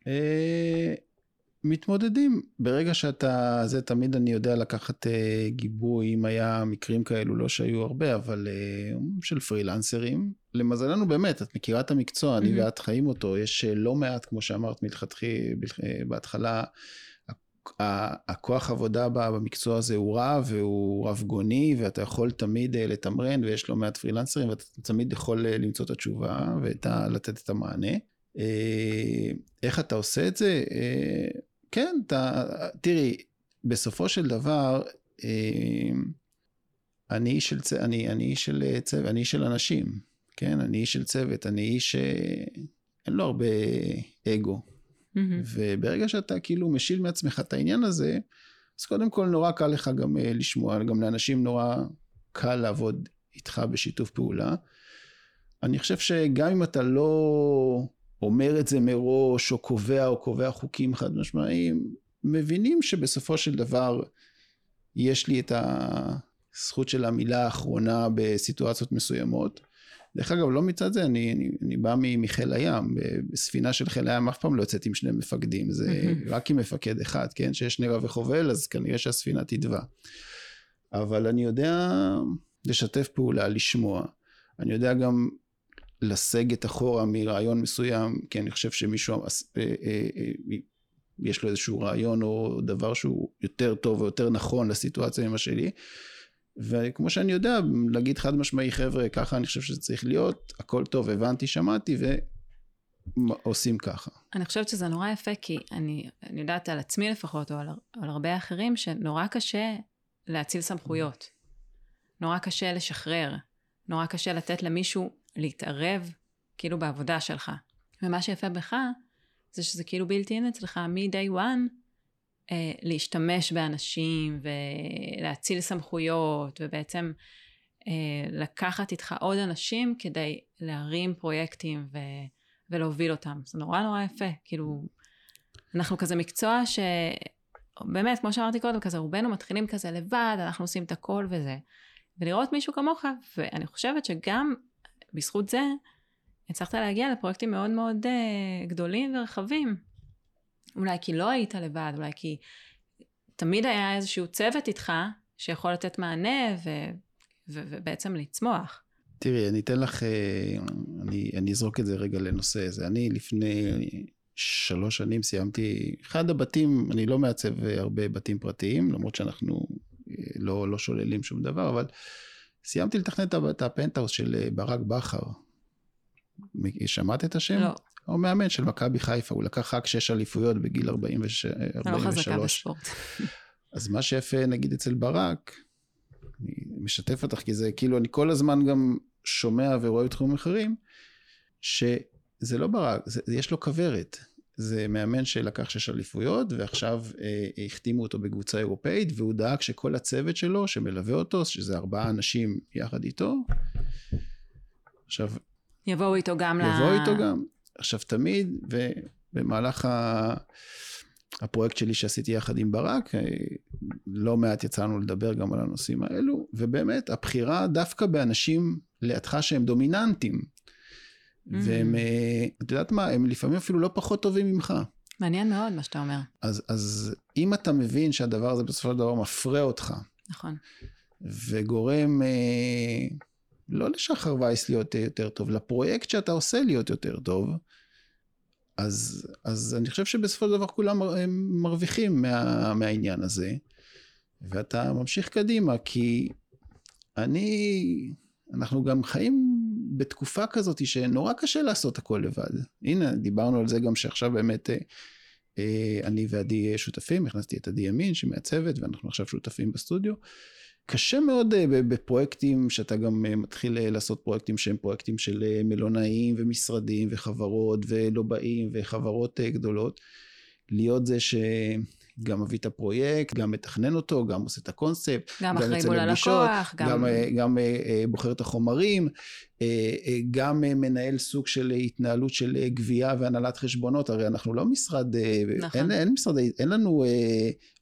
אה, מתמודדים. ברגע שאתה, זה תמיד אני יודע לקחת אה, גיבוי, אם היה מקרים כאלו, לא שהיו הרבה, אבל אה, של פרילנסרים. למזלנו באמת, את מכירה את המקצוע, אני ואת חיים אותו, יש לא מעט, כמו שאמרת מלכתחילה, בהתחלה, הכוח עבודה במקצוע הזה הוא רב והוא רב גוני ואתה יכול תמיד לתמרן ויש לא מעט פרילנסרים ואתה תמיד יכול למצוא את התשובה ולתת את המענה. איך אתה עושה את זה? כן, אתה, תראי, בסופו של דבר, אה, אני איש של. אני, אני איש של אה, צוות, אני איש של אנשים, כן? אני איש של צוות, אני איש שאין לו הרבה אגו. Mm-hmm. וברגע שאתה כאילו משיל מעצמך את העניין הזה, אז קודם כל נורא קל לך גם אה, לשמוע, גם לאנשים נורא קל לעבוד איתך בשיתוף פעולה. אני חושב שגם אם אתה לא אומר את זה מראש, או קובע, או קובע חוקים חד משמעיים, מבינים שבסופו של דבר יש לי את הזכות של המילה האחרונה בסיטואציות מסוימות. דרך אגב, לא מצד זה, אני, אני, אני בא מחיל הים, בספינה של חיל הים אף פעם לא יוצאת עם שני מפקדים, זה רק עם מפקד אחד, כן? שיש נגע וחובל, אז כנראה שהספינה תדבע. אבל אני יודע לשתף פעולה, לשמוע. אני יודע גם לסגת אחורה מרעיון מסוים, כי אני חושב שמישהו, אה, אה, אה, יש לו איזשהו רעיון או דבר שהוא יותר טוב או יותר נכון לסיטואציה ממה שלי. וכמו שאני יודע, להגיד חד משמעי, חבר'ה, ככה אני חושב שזה צריך להיות, הכל טוב, הבנתי, שמעתי, ועושים ככה. אני חושבת שזה נורא יפה, כי אני, אני יודעת על עצמי לפחות, או על, על הרבה אחרים, שנורא קשה להציל סמכויות. נורא קשה לשחרר. נורא קשה לתת למישהו להתערב כאילו בעבודה שלך. ומה שיפה בך, זה שזה כאילו בלתי אין אצלך מ-day one, אה, להשתמש באנשים ולהציל סמכויות, ובעצם אה, לקחת איתך עוד אנשים כדי להרים פרויקטים ו, ולהוביל אותם. זה נורא נורא יפה, כאילו, אנחנו כזה מקצוע ש... באמת, כמו שאמרתי קודם, כזה רובנו מתחילים כזה לבד, אנחנו עושים את הכל וזה. ולראות מישהו כמוך, ואני חושבת שגם בזכות זה, הצלחת להגיע לפרויקטים מאוד מאוד uh, גדולים ורחבים. אולי כי לא היית לבד, אולי כי תמיד היה איזשהו צוות איתך שיכול לתת מענה ו, ו, ובעצם לצמוח. תראי, אני אתן לך, אה, אני, אני אזרוק את זה רגע לנושא הזה. אני לפני שלוש שנים סיימתי, אחד הבתים, אני לא מעצב הרבה בתים פרטיים, למרות שאנחנו אה, לא, לא שוללים שום דבר, אבל סיימתי לתכנן את הפנטהאוס של אה, ברק בכר. שמעת את השם? לא. הוא מאמן של מכבי חיפה, הוא לקח רק שש אליפויות בגיל 43. לא חזקה בספורט. אז מה שיפה נגיד אצל ברק, אני משתף אותך כי זה כאילו אני כל הזמן גם שומע ורואה בתחומים אחרים, שזה לא ברק, זה, יש לו כוורת. זה מאמן שלקח שש אליפויות ועכשיו אה, החתימו אותו בקבוצה אירופאית והוא דאג שכל הצוות שלו שמלווה אותו, שזה ארבעה אנשים יחד איתו, עכשיו... יבואו איתו גם יבואו ל... יבואו איתו גם. עכשיו תמיד, ובמהלך ה... הפרויקט שלי שעשיתי יחד עם ברק, אה, לא מעט יצאנו לדבר גם על הנושאים האלו, ובאמת הבחירה דווקא באנשים לידך שהם דומיננטים, Mm-hmm. והם, אה, את יודעת מה, הם לפעמים אפילו לא פחות טובים ממך. מעניין מאוד מה שאתה אומר. אז, אז אם אתה מבין שהדבר הזה בסופו של דבר מפרה אותך, נכון. וגורם אה, לא לשחר וייס להיות יותר טוב, לפרויקט שאתה עושה להיות יותר טוב, אז, אז אני חושב שבסופו של דבר כולם מרוויחים מה, מהעניין הזה, ואתה ממשיך קדימה, כי אני, אנחנו גם חיים בתקופה כזאת שנורא קשה לעשות הכל לבד. הנה, דיברנו על זה גם שעכשיו באמת אה, אה, אני ועדי שותפים, הכנסתי את עדי ימין שמעצבת ואנחנו עכשיו שותפים בסטודיו. קשה מאוד אה, בפרויקטים שאתה גם אה, מתחיל לעשות פרויקטים שהם פרויקטים של מלונאים ומשרדים וחברות ולובעים וחברות גדולות. להיות זה ש... גם מביא את הפרויקט, גם מתכנן אותו, גם עושה את הקונספט, גם אחראי מול הלקוח, גם, גם, אה, גם אה, בוחר את החומרים, אה, גם מנהל סוג של התנהלות של גבייה והנהלת חשבונות, הרי אנחנו לא משרד, נכון. אין, אין משרד, אין לנו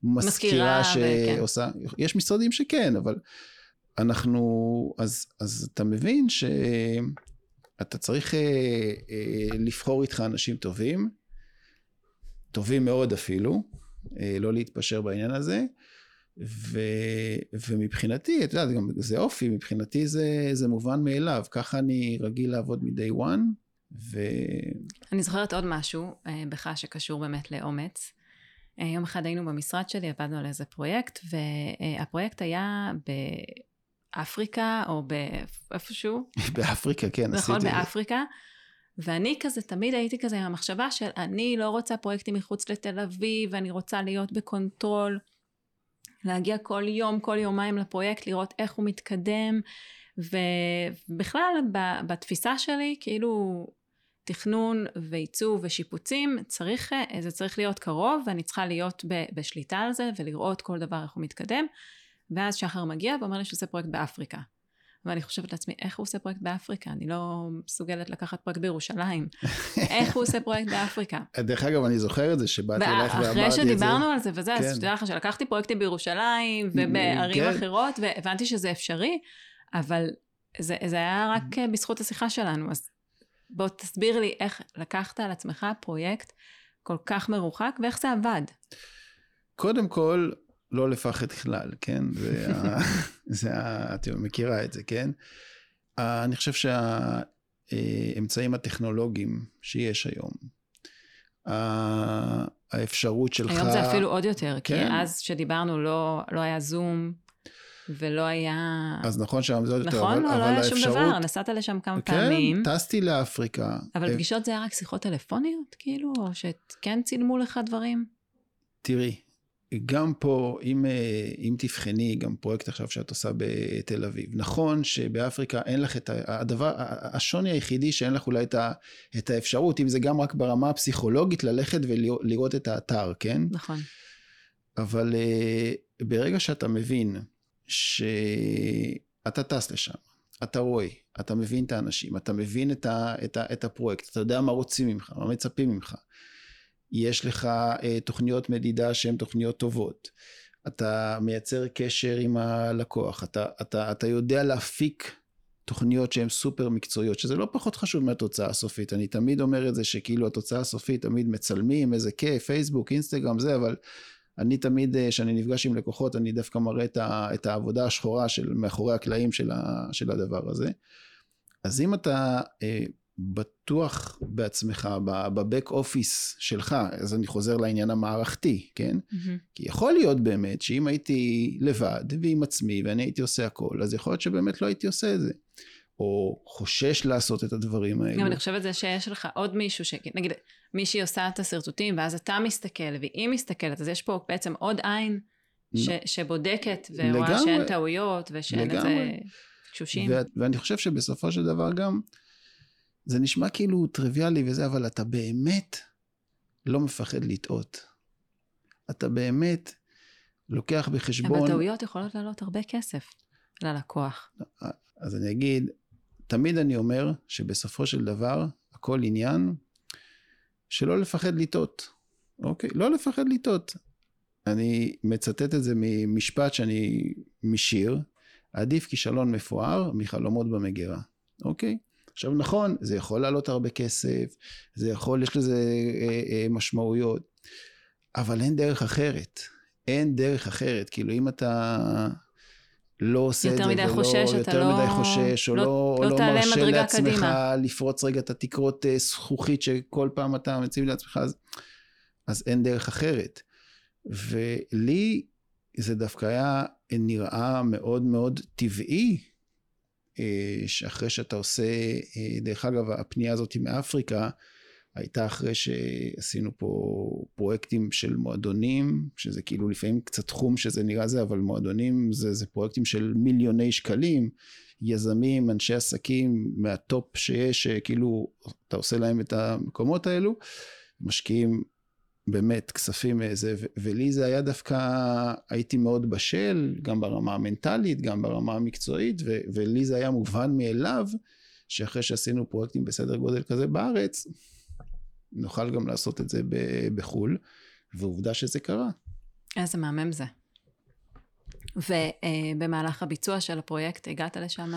מזכירה שעושה, וכן. יש משרדים שכן, אבל אנחנו, אז, אז אתה מבין שאתה צריך לבחור איתך אנשים טובים, טובים מאוד אפילו, אה, לא להתפשר בעניין הזה. ו, ומבחינתי, את יודעת, גם זה אופי, מבחינתי זה, זה מובן מאליו, ככה אני רגיל לעבוד מ-day one, ו... אני זוכרת עוד משהו אה, בך שקשור באמת לאומץ. אה, יום אחד היינו במשרד שלי, עבדנו על איזה פרויקט, והפרויקט היה באפריקה או באיפשהו. באפריקה, כן, נכון, עשיתי. נכון, באפריקה. ואני כזה, תמיד הייתי כזה עם המחשבה של אני לא רוצה פרויקטים מחוץ לתל אביב, ואני רוצה להיות ב control, להגיע כל יום, כל יומיים לפרויקט, לראות איך הוא מתקדם, ובכלל בתפיסה שלי, כאילו תכנון ועיצוב ושיפוצים, צריך, זה צריך להיות קרוב, ואני צריכה להיות בשליטה על זה, ולראות כל דבר איך הוא מתקדם. ואז שחר מגיע ואומר לי עושה פרויקט באפריקה. ואני חושבת לעצמי, איך הוא עושה פרויקט באפריקה? אני לא מסוגלת לקחת פרויקט בירושלים. איך הוא עושה פרויקט באפריקה? דרך אגב, אני זוכר את זה, שבאתי אלייך ואמרתי את זה. אחרי שדיברנו על זה וזה, אז תדע לך שלקחתי פרויקטים בירושלים ובערים כן. אחרות, והבנתי שזה אפשרי, אבל זה, זה היה רק בזכות השיחה שלנו. אז בוא תסביר לי איך לקחת על עצמך פרויקט כל כך מרוחק, ואיך זה עבד. קודם כל, לא לפחד בכלל, כן? זה, ה, זה ה, את מכירה את זה, כן? אני חושב שהאמצעים הטכנולוגיים שיש היום, האפשרות שלך... היום זה אפילו עוד יותר, כן? כי אז שדיברנו לא, לא היה זום. ולא היה... אז נכון שם זה עוד יותר, נכון, אבל, לא, אבל לא היה האפשרות... שום דבר, נסעת לשם כמה כן, פעמים. כן, טסתי לאפריקה. אבל פגישות זה היה רק שיחות טלפוניות, כאילו, או שכן צילמו לך דברים? תראי, גם פה, אם, אה, אם תבחני גם פרויקט עכשיו שאת עושה בתל אביב, נכון שבאפריקה אין לך את הדבר, השוני היחידי שאין לך אולי את, ה, את האפשרות, אם זה גם רק ברמה הפסיכולוגית, ללכת ולראות את האתר, כן? נכון. אבל אה, ברגע שאתה מבין שאתה טס לשם, אתה רואה, אתה מבין את האנשים, אתה מבין את, ה, את, ה, את הפרויקט, אתה יודע מה רוצים ממך, מה מצפים ממך. יש לך אה, תוכניות מדידה שהן תוכניות טובות, אתה מייצר קשר עם הלקוח, אתה, אתה, אתה יודע להפיק תוכניות שהן סופר מקצועיות, שזה לא פחות חשוב מהתוצאה הסופית. אני תמיד אומר את זה שכאילו התוצאה הסופית תמיד מצלמים, איזה כיף, פייסבוק, אינסטגרם, זה, אבל אני תמיד, כשאני אה, נפגש עם לקוחות, אני דווקא מראה את, ה, את העבודה השחורה של מאחורי הקלעים של, ה, של הדבר הזה. אז אם אתה אה, בטוח בעצמך, בבק אופיס שלך, אז אני חוזר לעניין המערכתי, כן? Mm-hmm. כי יכול להיות באמת שאם הייתי לבד ועם עצמי ואני הייתי עושה הכל, אז יכול להיות שבאמת לא הייתי עושה את זה. או חושש לעשות את הדברים האלו. גם אני חושבת זה שיש לך עוד מישהו, ש... נגיד מישהי עושה את השרטוטים ואז אתה מסתכל והיא מסתכלת, אז יש פה בעצם עוד עין ש... שבודקת ורואה שאין טעויות ושאין איזה תשושים. ו... ואני חושב שבסופו של דבר גם, זה נשמע כאילו טריוויאלי וזה, אבל אתה באמת לא מפחד לטעות. אתה באמת לוקח בחשבון... אבל טעויות יכולות לעלות הרבה כסף ללקוח. אז אני אגיד, תמיד אני אומר שבסופו של דבר, הכל עניין שלא לפחד לטעות. אוקיי? לא לפחד לטעות. אני מצטט את זה ממשפט שאני משיר, עדיף כישלון מפואר מחלומות במגירה. אוקיי? עכשיו נכון, זה יכול לעלות הרבה כסף, זה יכול, יש לזה אה, אה, משמעויות, אבל אין דרך אחרת. אין דרך אחרת. כאילו אם אתה לא עושה את זה, ולא, חושש, יותר לא, מדי חושש, או לא, לא, לא, לא מרשה לעצמך קדימה. לפרוץ רגע את התקרות אה, זכוכית שכל פעם אתה מציב לעצמך, אז, אז אין דרך אחרת. ולי זה דווקא היה נראה מאוד מאוד טבעי אה, שאחרי שאתה עושה, אה, דרך אגב, הפנייה הזאת מאפריקה, הייתה אחרי שעשינו פה פרויקטים של מועדונים, שזה כאילו לפעמים קצת תחום שזה נראה זה, אבל מועדונים זה, זה פרויקטים של מיליוני שקלים, יזמים, אנשי עסקים מהטופ שיש, שכאילו אתה עושה להם את המקומות האלו, משקיעים באמת כספים מאיזה, ולי זה היה דווקא, הייתי מאוד בשל, גם ברמה המנטלית, גם ברמה המקצועית, ו- ולי זה היה מובן מאליו, שאחרי שעשינו פרויקטים בסדר גודל כזה בארץ, נוכל גם לעשות את זה בחו"ל, ועובדה שזה קרה. איזה מהמם זה. ובמהלך הביצוע של הפרויקט הגעת לשם?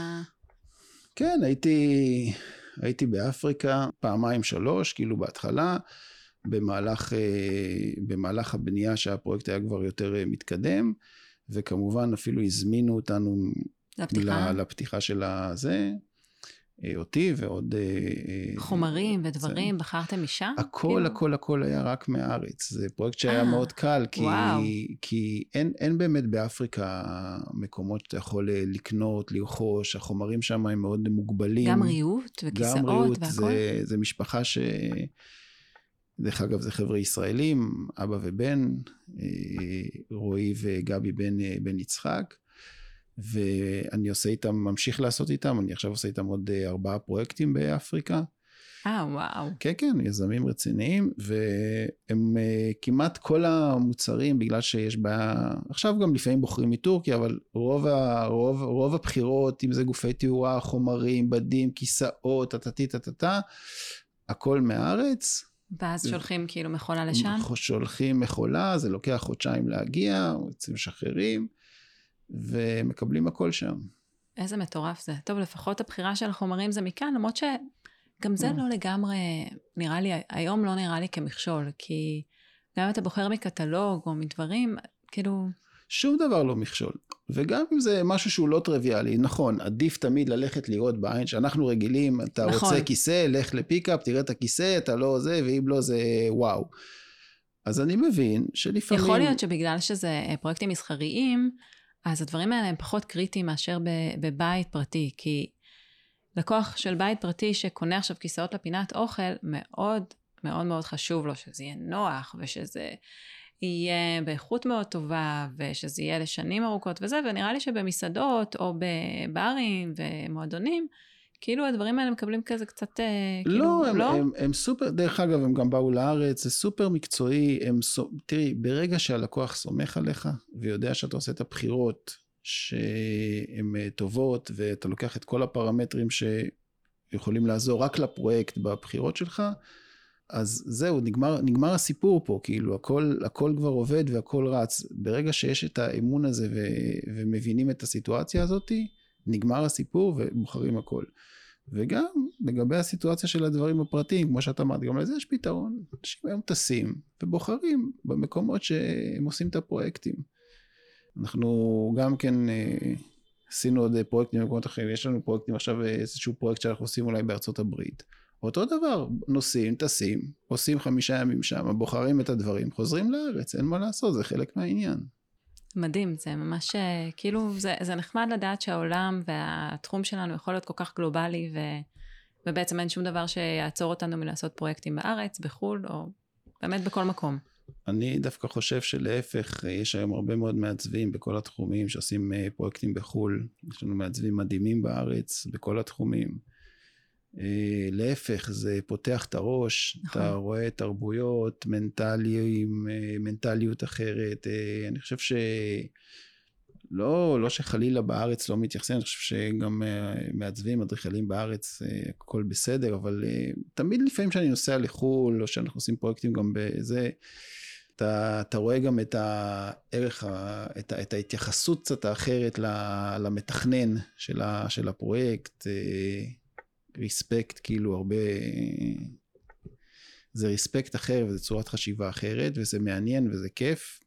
כן, הייתי, הייתי באפריקה פעמיים שלוש, כאילו בהתחלה, במהלך, אה, במהלך הבנייה שהפרויקט היה כבר יותר אה, מתקדם, וכמובן אפילו הזמינו אותנו לפתיחה, לפתיחה של הזה. אה, אותי ועוד... חומרים ודברים, זה... בחרתם משם? הכל, כאילו? הכל, הכל היה רק מהארץ. זה פרויקט שהיה 아, מאוד קל, כי, כי אין, אין באמת באפריקה מקומות שאתה יכול לקנות, לרכוש, החומרים שם הם מאוד מוגבלים. גם ריהוט וכיסאות גם ריהוט? זה, זה משפחה ש... דרך אגב זה חבר'ה ישראלים, אבא ובן, אה, רועי וגבי בן, אה, בן יצחק, ואני עושה איתם, ממשיך לעשות איתם, אני עכשיו עושה איתם עוד אה, ארבעה פרויקטים באפריקה. אה, וואו. כן, כן, יזמים רציניים, והם כמעט כל המוצרים, בגלל שיש בעיה, עכשיו גם לפעמים בוחרים מטורקיה, אבל רוב, רוב, רוב הבחירות, אם זה גופי תאורה, חומרים, בדים, כיסאות, טטטי טטטה, הכל מהארץ, ואז שולחים כאילו מכולה לשם? שולחים מכולה, זה לוקח חודשיים להגיע, יוצאים משחררים, ומקבלים הכל שם. איזה מטורף זה. טוב, לפחות הבחירה של החומרים זה מכאן, למרות שגם זה לא לגמרי, נראה לי, היום לא נראה לי כמכשול, כי גם אם אתה בוחר מקטלוג או מדברים, כאילו... שום דבר לא מכשול. וגם אם זה משהו שהוא לא טריוויאלי, נכון, עדיף תמיד ללכת לראות בעין שאנחנו רגילים, אתה נכון. רוצה כיסא, לך לפיקאפ, תראה את הכיסא, אתה לא זה, ואם לא זה וואו. אז אני מבין שלפעמים... יכול להיות שבגלל שזה אה, פרויקטים מסחריים, אז הדברים האלה הם פחות קריטיים מאשר בבית פרטי, כי לקוח של בית פרטי שקונה עכשיו כיסאות לפינת אוכל, מאוד מאוד מאוד חשוב לו שזה יהיה נוח ושזה יהיה באיכות מאוד טובה, ושזה יהיה לשנים ארוכות וזה, ונראה לי שבמסעדות או בברים ומועדונים, כאילו הדברים האלה מקבלים כזה קצת, אה, כאילו, לא, הם, לא? הם, הם, הם סופר, דרך אגב, הם גם באו לארץ, זה סופר מקצועי, הם, תראי, ברגע שהלקוח סומך עליך, ויודע שאתה עושה את הבחירות שהן אה, טובות, ואתה לוקח את כל הפרמטרים שיכולים לעזור רק לפרויקט בבחירות שלך, אז זהו, נגמר, נגמר הסיפור פה, כאילו הכל, הכל כבר עובד והכל רץ. ברגע שיש את האמון הזה ו, ומבינים את הסיטואציה הזאת, נגמר הסיפור ובוחרים הכל. וגם לגבי הסיטואציה של הדברים הפרטיים, כמו שאת אמרת, גם לזה יש פתרון. אנשים היום טסים ובוחרים במקומות שהם עושים את הפרויקטים. אנחנו גם כן אה, עשינו עוד פרויקטים במקומות אחרים, יש לנו פרויקטים עכשיו, איזשהו פרויקט שאנחנו עושים אולי בארצות הברית. אותו דבר, נוסעים, טסים, עושים חמישה ימים שם, בוחרים את הדברים, חוזרים לארץ, אין מה לעשות, זה חלק מהעניין. מדהים, זה ממש, אה, כאילו, זה, זה נחמד לדעת שהעולם והתחום שלנו יכול להיות כל כך גלובלי, ו, ובעצם אין שום דבר שיעצור אותנו מלעשות פרויקטים בארץ, בחו"ל, או באמת בכל מקום. אני דווקא חושב שלהפך, יש היום הרבה מאוד מעצבים בכל התחומים שעושים אה, פרויקטים בחו"ל. יש לנו מעצבים מדהימים בארץ, בכל התחומים. אה, להפך, זה פותח את הראש, נכון. אתה רואה תרבויות, מנטליים, אה, מנטליות אחרת. אה, אני חושב ש... לא, לא שחלילה בארץ לא מתייחסים, אני חושב שגם מעצבים, אדריכלים בארץ, הכל בסדר, אבל תמיד לפעמים כשאני נוסע לחו"ל, או שאנחנו עושים פרויקטים גם בזה, אתה, אתה רואה גם את הערך, את, את ההתייחסות קצת האחרת למתכנן של, ה, של הפרויקט. ריספקט כאילו הרבה זה ריספקט אחר וזה צורת חשיבה אחרת וזה מעניין וזה כיף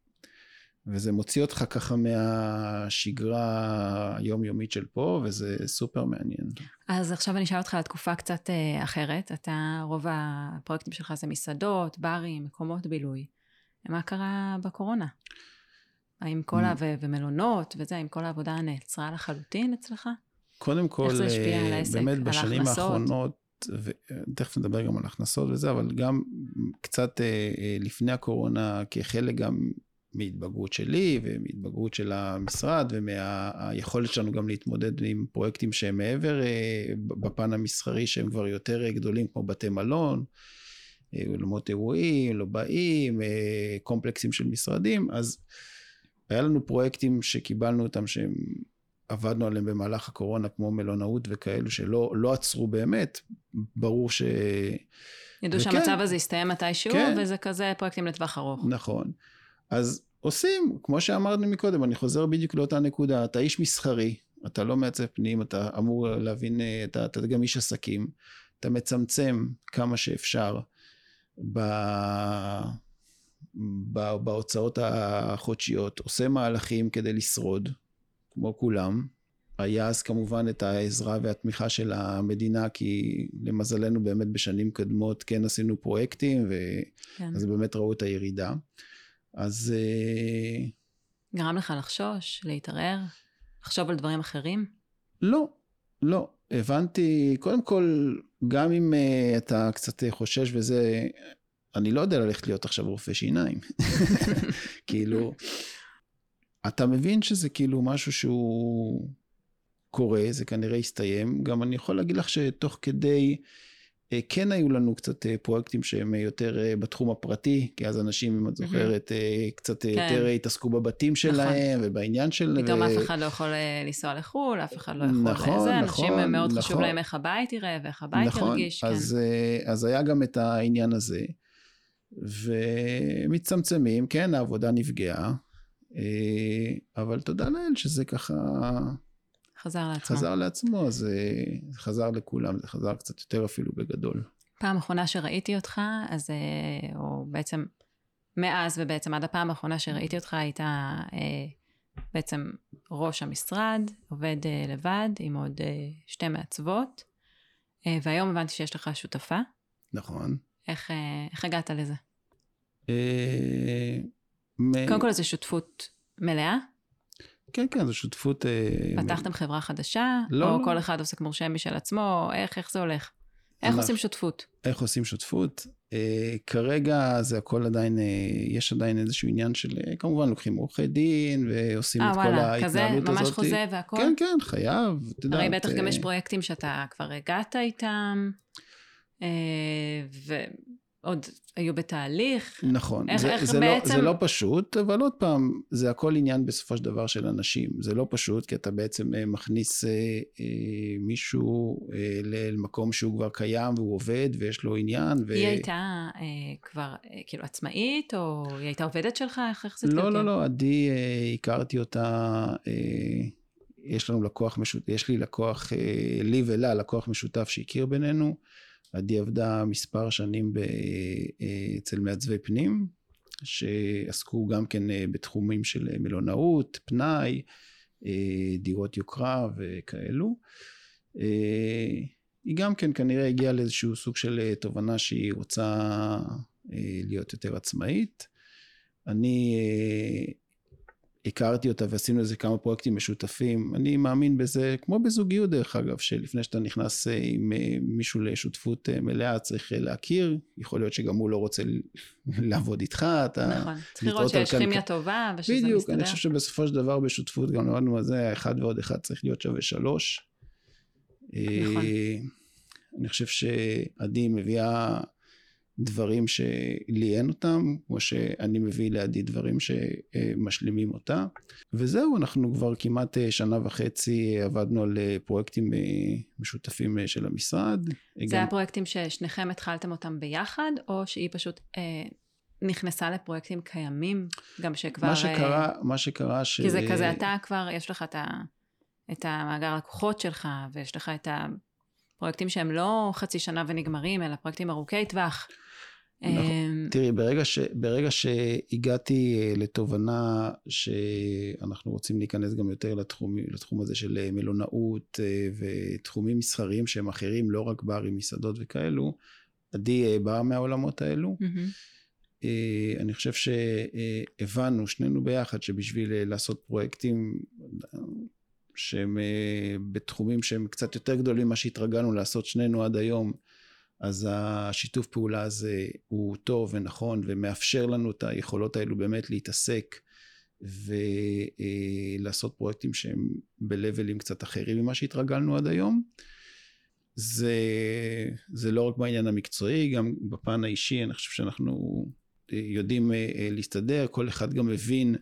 וזה מוציא אותך ככה מהשגרה היומיומית של פה וזה סופר מעניין. אז עכשיו אני אשאל אותך על תקופה קצת אה, אחרת אתה רוב הפרויקטים שלך זה מסעדות ברים מקומות בילוי מה קרה בקורונה? האם כל ה... ומלונות וזה, האם כל העבודה נעצרה לחלוטין אצלך? קודם כל, אה, באמת בשנים האחרונות, ותכף נדבר גם על הכנסות וזה, אבל גם קצת לפני הקורונה, כחלק גם מהתבגרות שלי ומהתבגרות של המשרד ומהיכולת שלנו גם להתמודד עם פרויקטים שהם מעבר בפן המסחרי שהם כבר יותר גדולים כמו בתי מלון, אולמות אירועים, לא באים, קומפלקסים של משרדים, אז היה לנו פרויקטים שקיבלנו אותם שהם עבדנו עליהם במהלך הקורונה כמו מלונאות וכאלו שלא לא עצרו באמת, ברור ש... ידעו וכן, שהמצב הזה יסתיים מתישהו כן, וזה כזה פרויקטים לטווח ארוך. נכון. אז עושים, כמו שאמרנו מקודם, אני חוזר בדיוק לאותה נקודה, אתה איש מסחרי, אתה לא מעצב פנים, אתה אמור להבין, אתה, אתה גם איש עסקים, אתה מצמצם כמה שאפשר ב... ב... בהוצאות החודשיות, עושה מהלכים כדי לשרוד, כמו כולם. היה אז כמובן את העזרה והתמיכה של המדינה, כי למזלנו באמת בשנים קודמות כן עשינו פרויקטים, ואז כן. באמת ראו את הירידה. אז... אה, גרם לך לחשוש, להתערער, לחשוב על דברים אחרים? לא, לא. הבנתי, קודם כל, גם אם uh, אתה קצת חושש וזה, אני לא יודע ללכת להיות עכשיו רופא שיניים. כאילו, אתה מבין שזה כאילו משהו שהוא קורה, זה כנראה יסתיים. גם אני יכול להגיד לך שתוך כדי... אה, כן היו לנו קצת אה, פרויקטים שהם יותר אה, בתחום הפרטי, כי אז אנשים, אם את זוכרת, קצת כן. יותר התעסקו בבתים נכון. שלהם נכון. ובעניין של... פתאום ו... אף אחד לא יכול לנסוע לחו"ל, אף אחד לא יכול... נכון, לזה. נכון. אנשים מאוד נכון. חשוב להם איך הבית יראה ואיך הבית נכון, ירגיש. נכון, אז, כן. אז היה גם את העניין הזה. ומצטמצמים, כן, העבודה נפגעה, אבל תודה לאל שזה ככה... חזר לעצמו. חזר לעצמו, אז אה, זה חזר לכולם, זה חזר קצת יותר אפילו בגדול. פעם אחרונה שראיתי אותך, אז, אה, או בעצם מאז ובעצם עד הפעם האחרונה שראיתי אותך, היית אה, בעצם ראש המשרד, עובד לבד עם עוד שתי מעצבות, והיום הבנתי שיש לך שותפה. נכון. איך, איך הגעת לזה? קודם כל זו שותפות מלאה? כן, כן, זו שותפות... אה, פתחתם חברה חדשה? לא, או לא. כל אחד עוסק מורשה משל עצמו? איך, איך זה הולך? איך עושים שותפות? איך עושים שותפות? אה, כרגע זה הכל עדיין, אה, יש עדיין איזשהו עניין של, אה, כמובן לוקחים עורכי דין ועושים 아, את וואלה, כל ההתנהלות הזאת. אה, וואלה, כזה, ממש חוזה והכל? כן, כן, חייב, את יודעת. הרי בטח גם יש פרויקטים שאתה כבר הגעת איתם, ו... עוד היו בתהליך. נכון, איך, זה, איך זה, בעצם... לא, זה לא פשוט, אבל עוד פעם, זה הכל עניין בסופו של דבר של אנשים. זה לא פשוט, כי אתה בעצם אה, מכניס אה, אה, מישהו אה, למקום שהוא כבר קיים והוא עובד ויש לו עניין. ו... היא הייתה אה, כבר אה, כאילו עצמאית, או היא הייתה עובדת שלך? איך, איך זה לא, לא, לא, עדי, אה, הכרתי אותה... אה, יש לנו לקוח משותף, יש לי לקוח, אה, לי ולה, לקוח משותף שהכיר בינינו. עדי עבדה מספר שנים ב, אה, אצל מעצבי פנים, שעסקו גם כן אה, בתחומים של מלונאות, פנאי, אה, דירות יוקרה וכאלו. היא גם כן כנראה הגיעה לאיזשהו סוג של תובנה שהיא רוצה להיות יותר עצמאית. אני הכרתי אותה ועשינו איזה כמה פרויקטים משותפים. אני מאמין בזה, כמו בזוגיות דרך אגב, שלפני שאתה נכנס אה, עם אה, מישהו לשותפות אה, מלאה צריך להכיר, יכול להיות שגם הוא לא רוצה לעבוד איתך, אתה... נכון, צריך לראות שיש כימיה טובה ושזה בדיוק, מסתדר. בדיוק, אני חושב שבסופו של דבר בשותפות גם למדנו על זה, אחד ועוד אחד צריך להיות שווה שלוש. נכון. אני חושב שעדי מביאה דברים שלי אין אותם, כמו שאני מביא לידי דברים שמשלימים אותה. וזהו, אנחנו כבר כמעט שנה וחצי עבדנו על פרויקטים משותפים של המשרד. זה גם... הפרויקטים ששניכם התחלתם אותם ביחד, או שהיא פשוט אה, נכנסה לפרויקטים קיימים, גם שכבר... מה שקרה, אה, מה שקרה ש... כי זה כזה, אתה כבר, יש לך את, ה, את המאגר הלקוחות שלך, ויש לך את הפרויקטים שהם לא חצי שנה ונגמרים, אלא פרויקטים ארוכי טווח. נכון. אמ, תראי, ברגע, ש, ברגע שהגעתי אה, לתובנה שאנחנו רוצים להיכנס גם יותר לתחום, לתחום הזה של אה, מלונאות אה, ותחומים מסחריים שהם אחרים, לא רק ברים, מסעדות וכאלו, עדי באה מהעולמות האלו. Mm-hmm. אני חושב שהבנו, שנינו ביחד, שבשביל לעשות פרויקטים, שהם בתחומים שהם קצת יותר גדולים ממה שהתרגלנו לעשות שנינו עד היום, אז השיתוף פעולה הזה הוא טוב ונכון ומאפשר לנו את היכולות האלו באמת להתעסק ולעשות פרויקטים שהם בלבלים קצת אחרים ממה שהתרגלנו עד היום. זה, זה לא רק בעניין המקצועי, גם בפן האישי, אני חושב שאנחנו יודעים אה, להסתדר, כל אחד גם מבין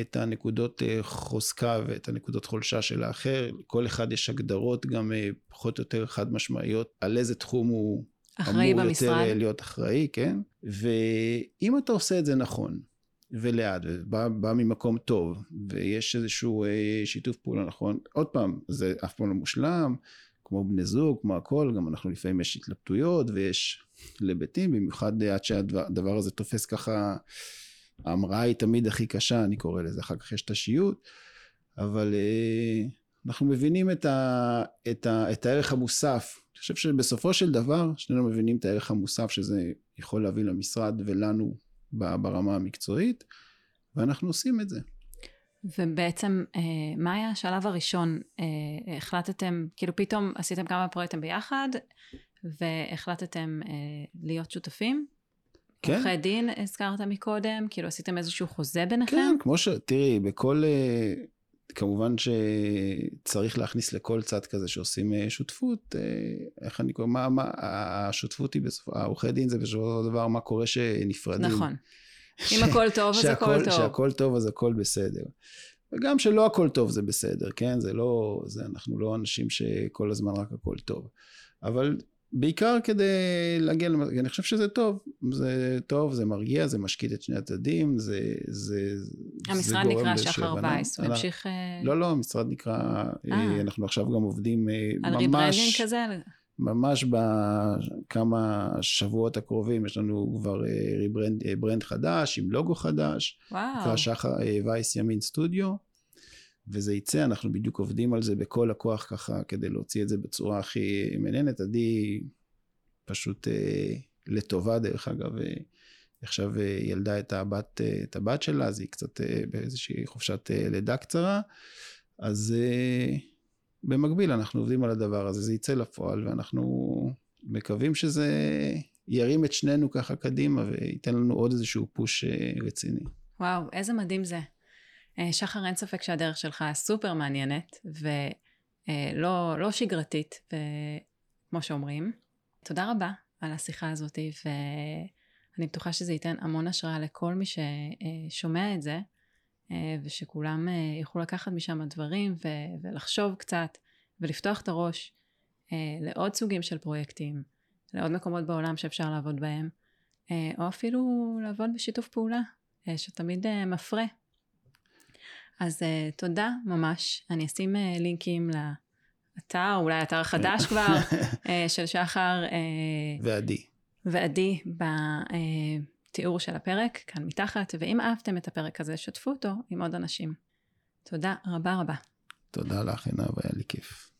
את הנקודות אה, חוזקה ואת הנקודות חולשה של האחר, כל אחד יש הגדרות גם אה, פחות או יותר חד משמעיות על איזה תחום הוא אחראי אמור במשרד. יותר להיות אחראי, כן? ואם אתה עושה את זה נכון, ולאט, ובא בא ממקום טוב, ויש איזשהו שיתוף פעולה נכון, עוד פעם, זה אף פעם לא מושלם, כמו בני זוג, כמו הכל, גם אנחנו לפעמים יש התלבטויות ויש היבטים, במיוחד עד שהדבר הזה תופס ככה, ההמראה היא תמיד הכי קשה, אני קורא לזה, אחר כך יש את השיוט, אבל uh, אנחנו מבינים את, ה, את, ה, את הערך המוסף. אני חושב שבסופו של דבר, שנינו מבינים את הערך המוסף שזה יכול להביא למשרד ולנו ברמה המקצועית, ואנחנו עושים את זה. ובעצם, אה, מה היה השלב הראשון? אה, החלטתם, כאילו פתאום עשיתם כמה פרויקטים ביחד, והחלטתם אה, להיות שותפים? כן. עורכי דין הזכרת מקודם, כאילו עשיתם איזשהו חוזה ביניכם? כן, כמו ש... תראי, בכל... אה, כמובן שצריך להכניס לכל צד כזה שעושים אה, שותפות, אה, איך אני קורא, מה, מה, השותפות היא בסופו, העורכי דין זה בסופו של דבר מה קורה שנפרדים. נכון. אם הכל טוב, אז הכל טוב. שהכל טוב, אז הכל בסדר. וגם שלא הכל טוב זה בסדר, כן? זה לא, זה, אנחנו לא אנשים שכל הזמן רק הכל טוב. אבל בעיקר כדי להגיע, אני חושב שזה טוב, זה טוב, זה מרגיע, זה משקיט את שני הצדדים, זה, זה, המשרד זה נקרא שחר וייס, הוא המשיך... לא, לא, המשרד נקרא, אה. אנחנו עכשיו גם עובדים על ממש... על כזה? ממש בכמה שבועות הקרובים יש לנו כבר rebrand, brand חדש עם לוגו חדש. וואו. נקרא שחר וייס ימין סטודיו. וזה יצא, אנחנו בדיוק עובדים על זה בכל הכוח ככה, כדי להוציא את זה בצורה הכי מעניינת. עדי פשוט אה, לטובה, דרך אגב, אה, עכשיו אה, ילדה את הבת, אה, את הבת שלה, אז היא קצת אה, באיזושהי חופשת אה, לידה קצרה. אז אה, במקביל אנחנו עובדים על הדבר הזה, זה יצא לפועל, ואנחנו מקווים שזה ירים את שנינו ככה קדימה, וייתן לנו עוד איזשהו פוש אה, רציני. וואו, איזה מדהים זה. שחר, אין ספק שהדרך שלך סופר מעניינת, ולא לא שגרתית, כמו שאומרים. תודה רבה על השיחה הזאת, ואני בטוחה שזה ייתן המון השראה לכל מי ששומע את זה, ושכולם יוכלו לקחת משם דברים ולחשוב קצת, ולפתוח את הראש לעוד סוגים של פרויקטים, לעוד מקומות בעולם שאפשר לעבוד בהם, או אפילו לעבוד בשיתוף פעולה, שתמיד מפרה. אז uh, תודה ממש. אני אשים uh, לינקים לאתר, אולי אתר חדש כבר, uh, של שחר. Uh, ועדי. ועדי בתיאור של הפרק, כאן מתחת, ואם אהבתם את הפרק הזה, שתפו אותו עם עוד אנשים. תודה רבה רבה. תודה לך, עינב, היה לי כיף.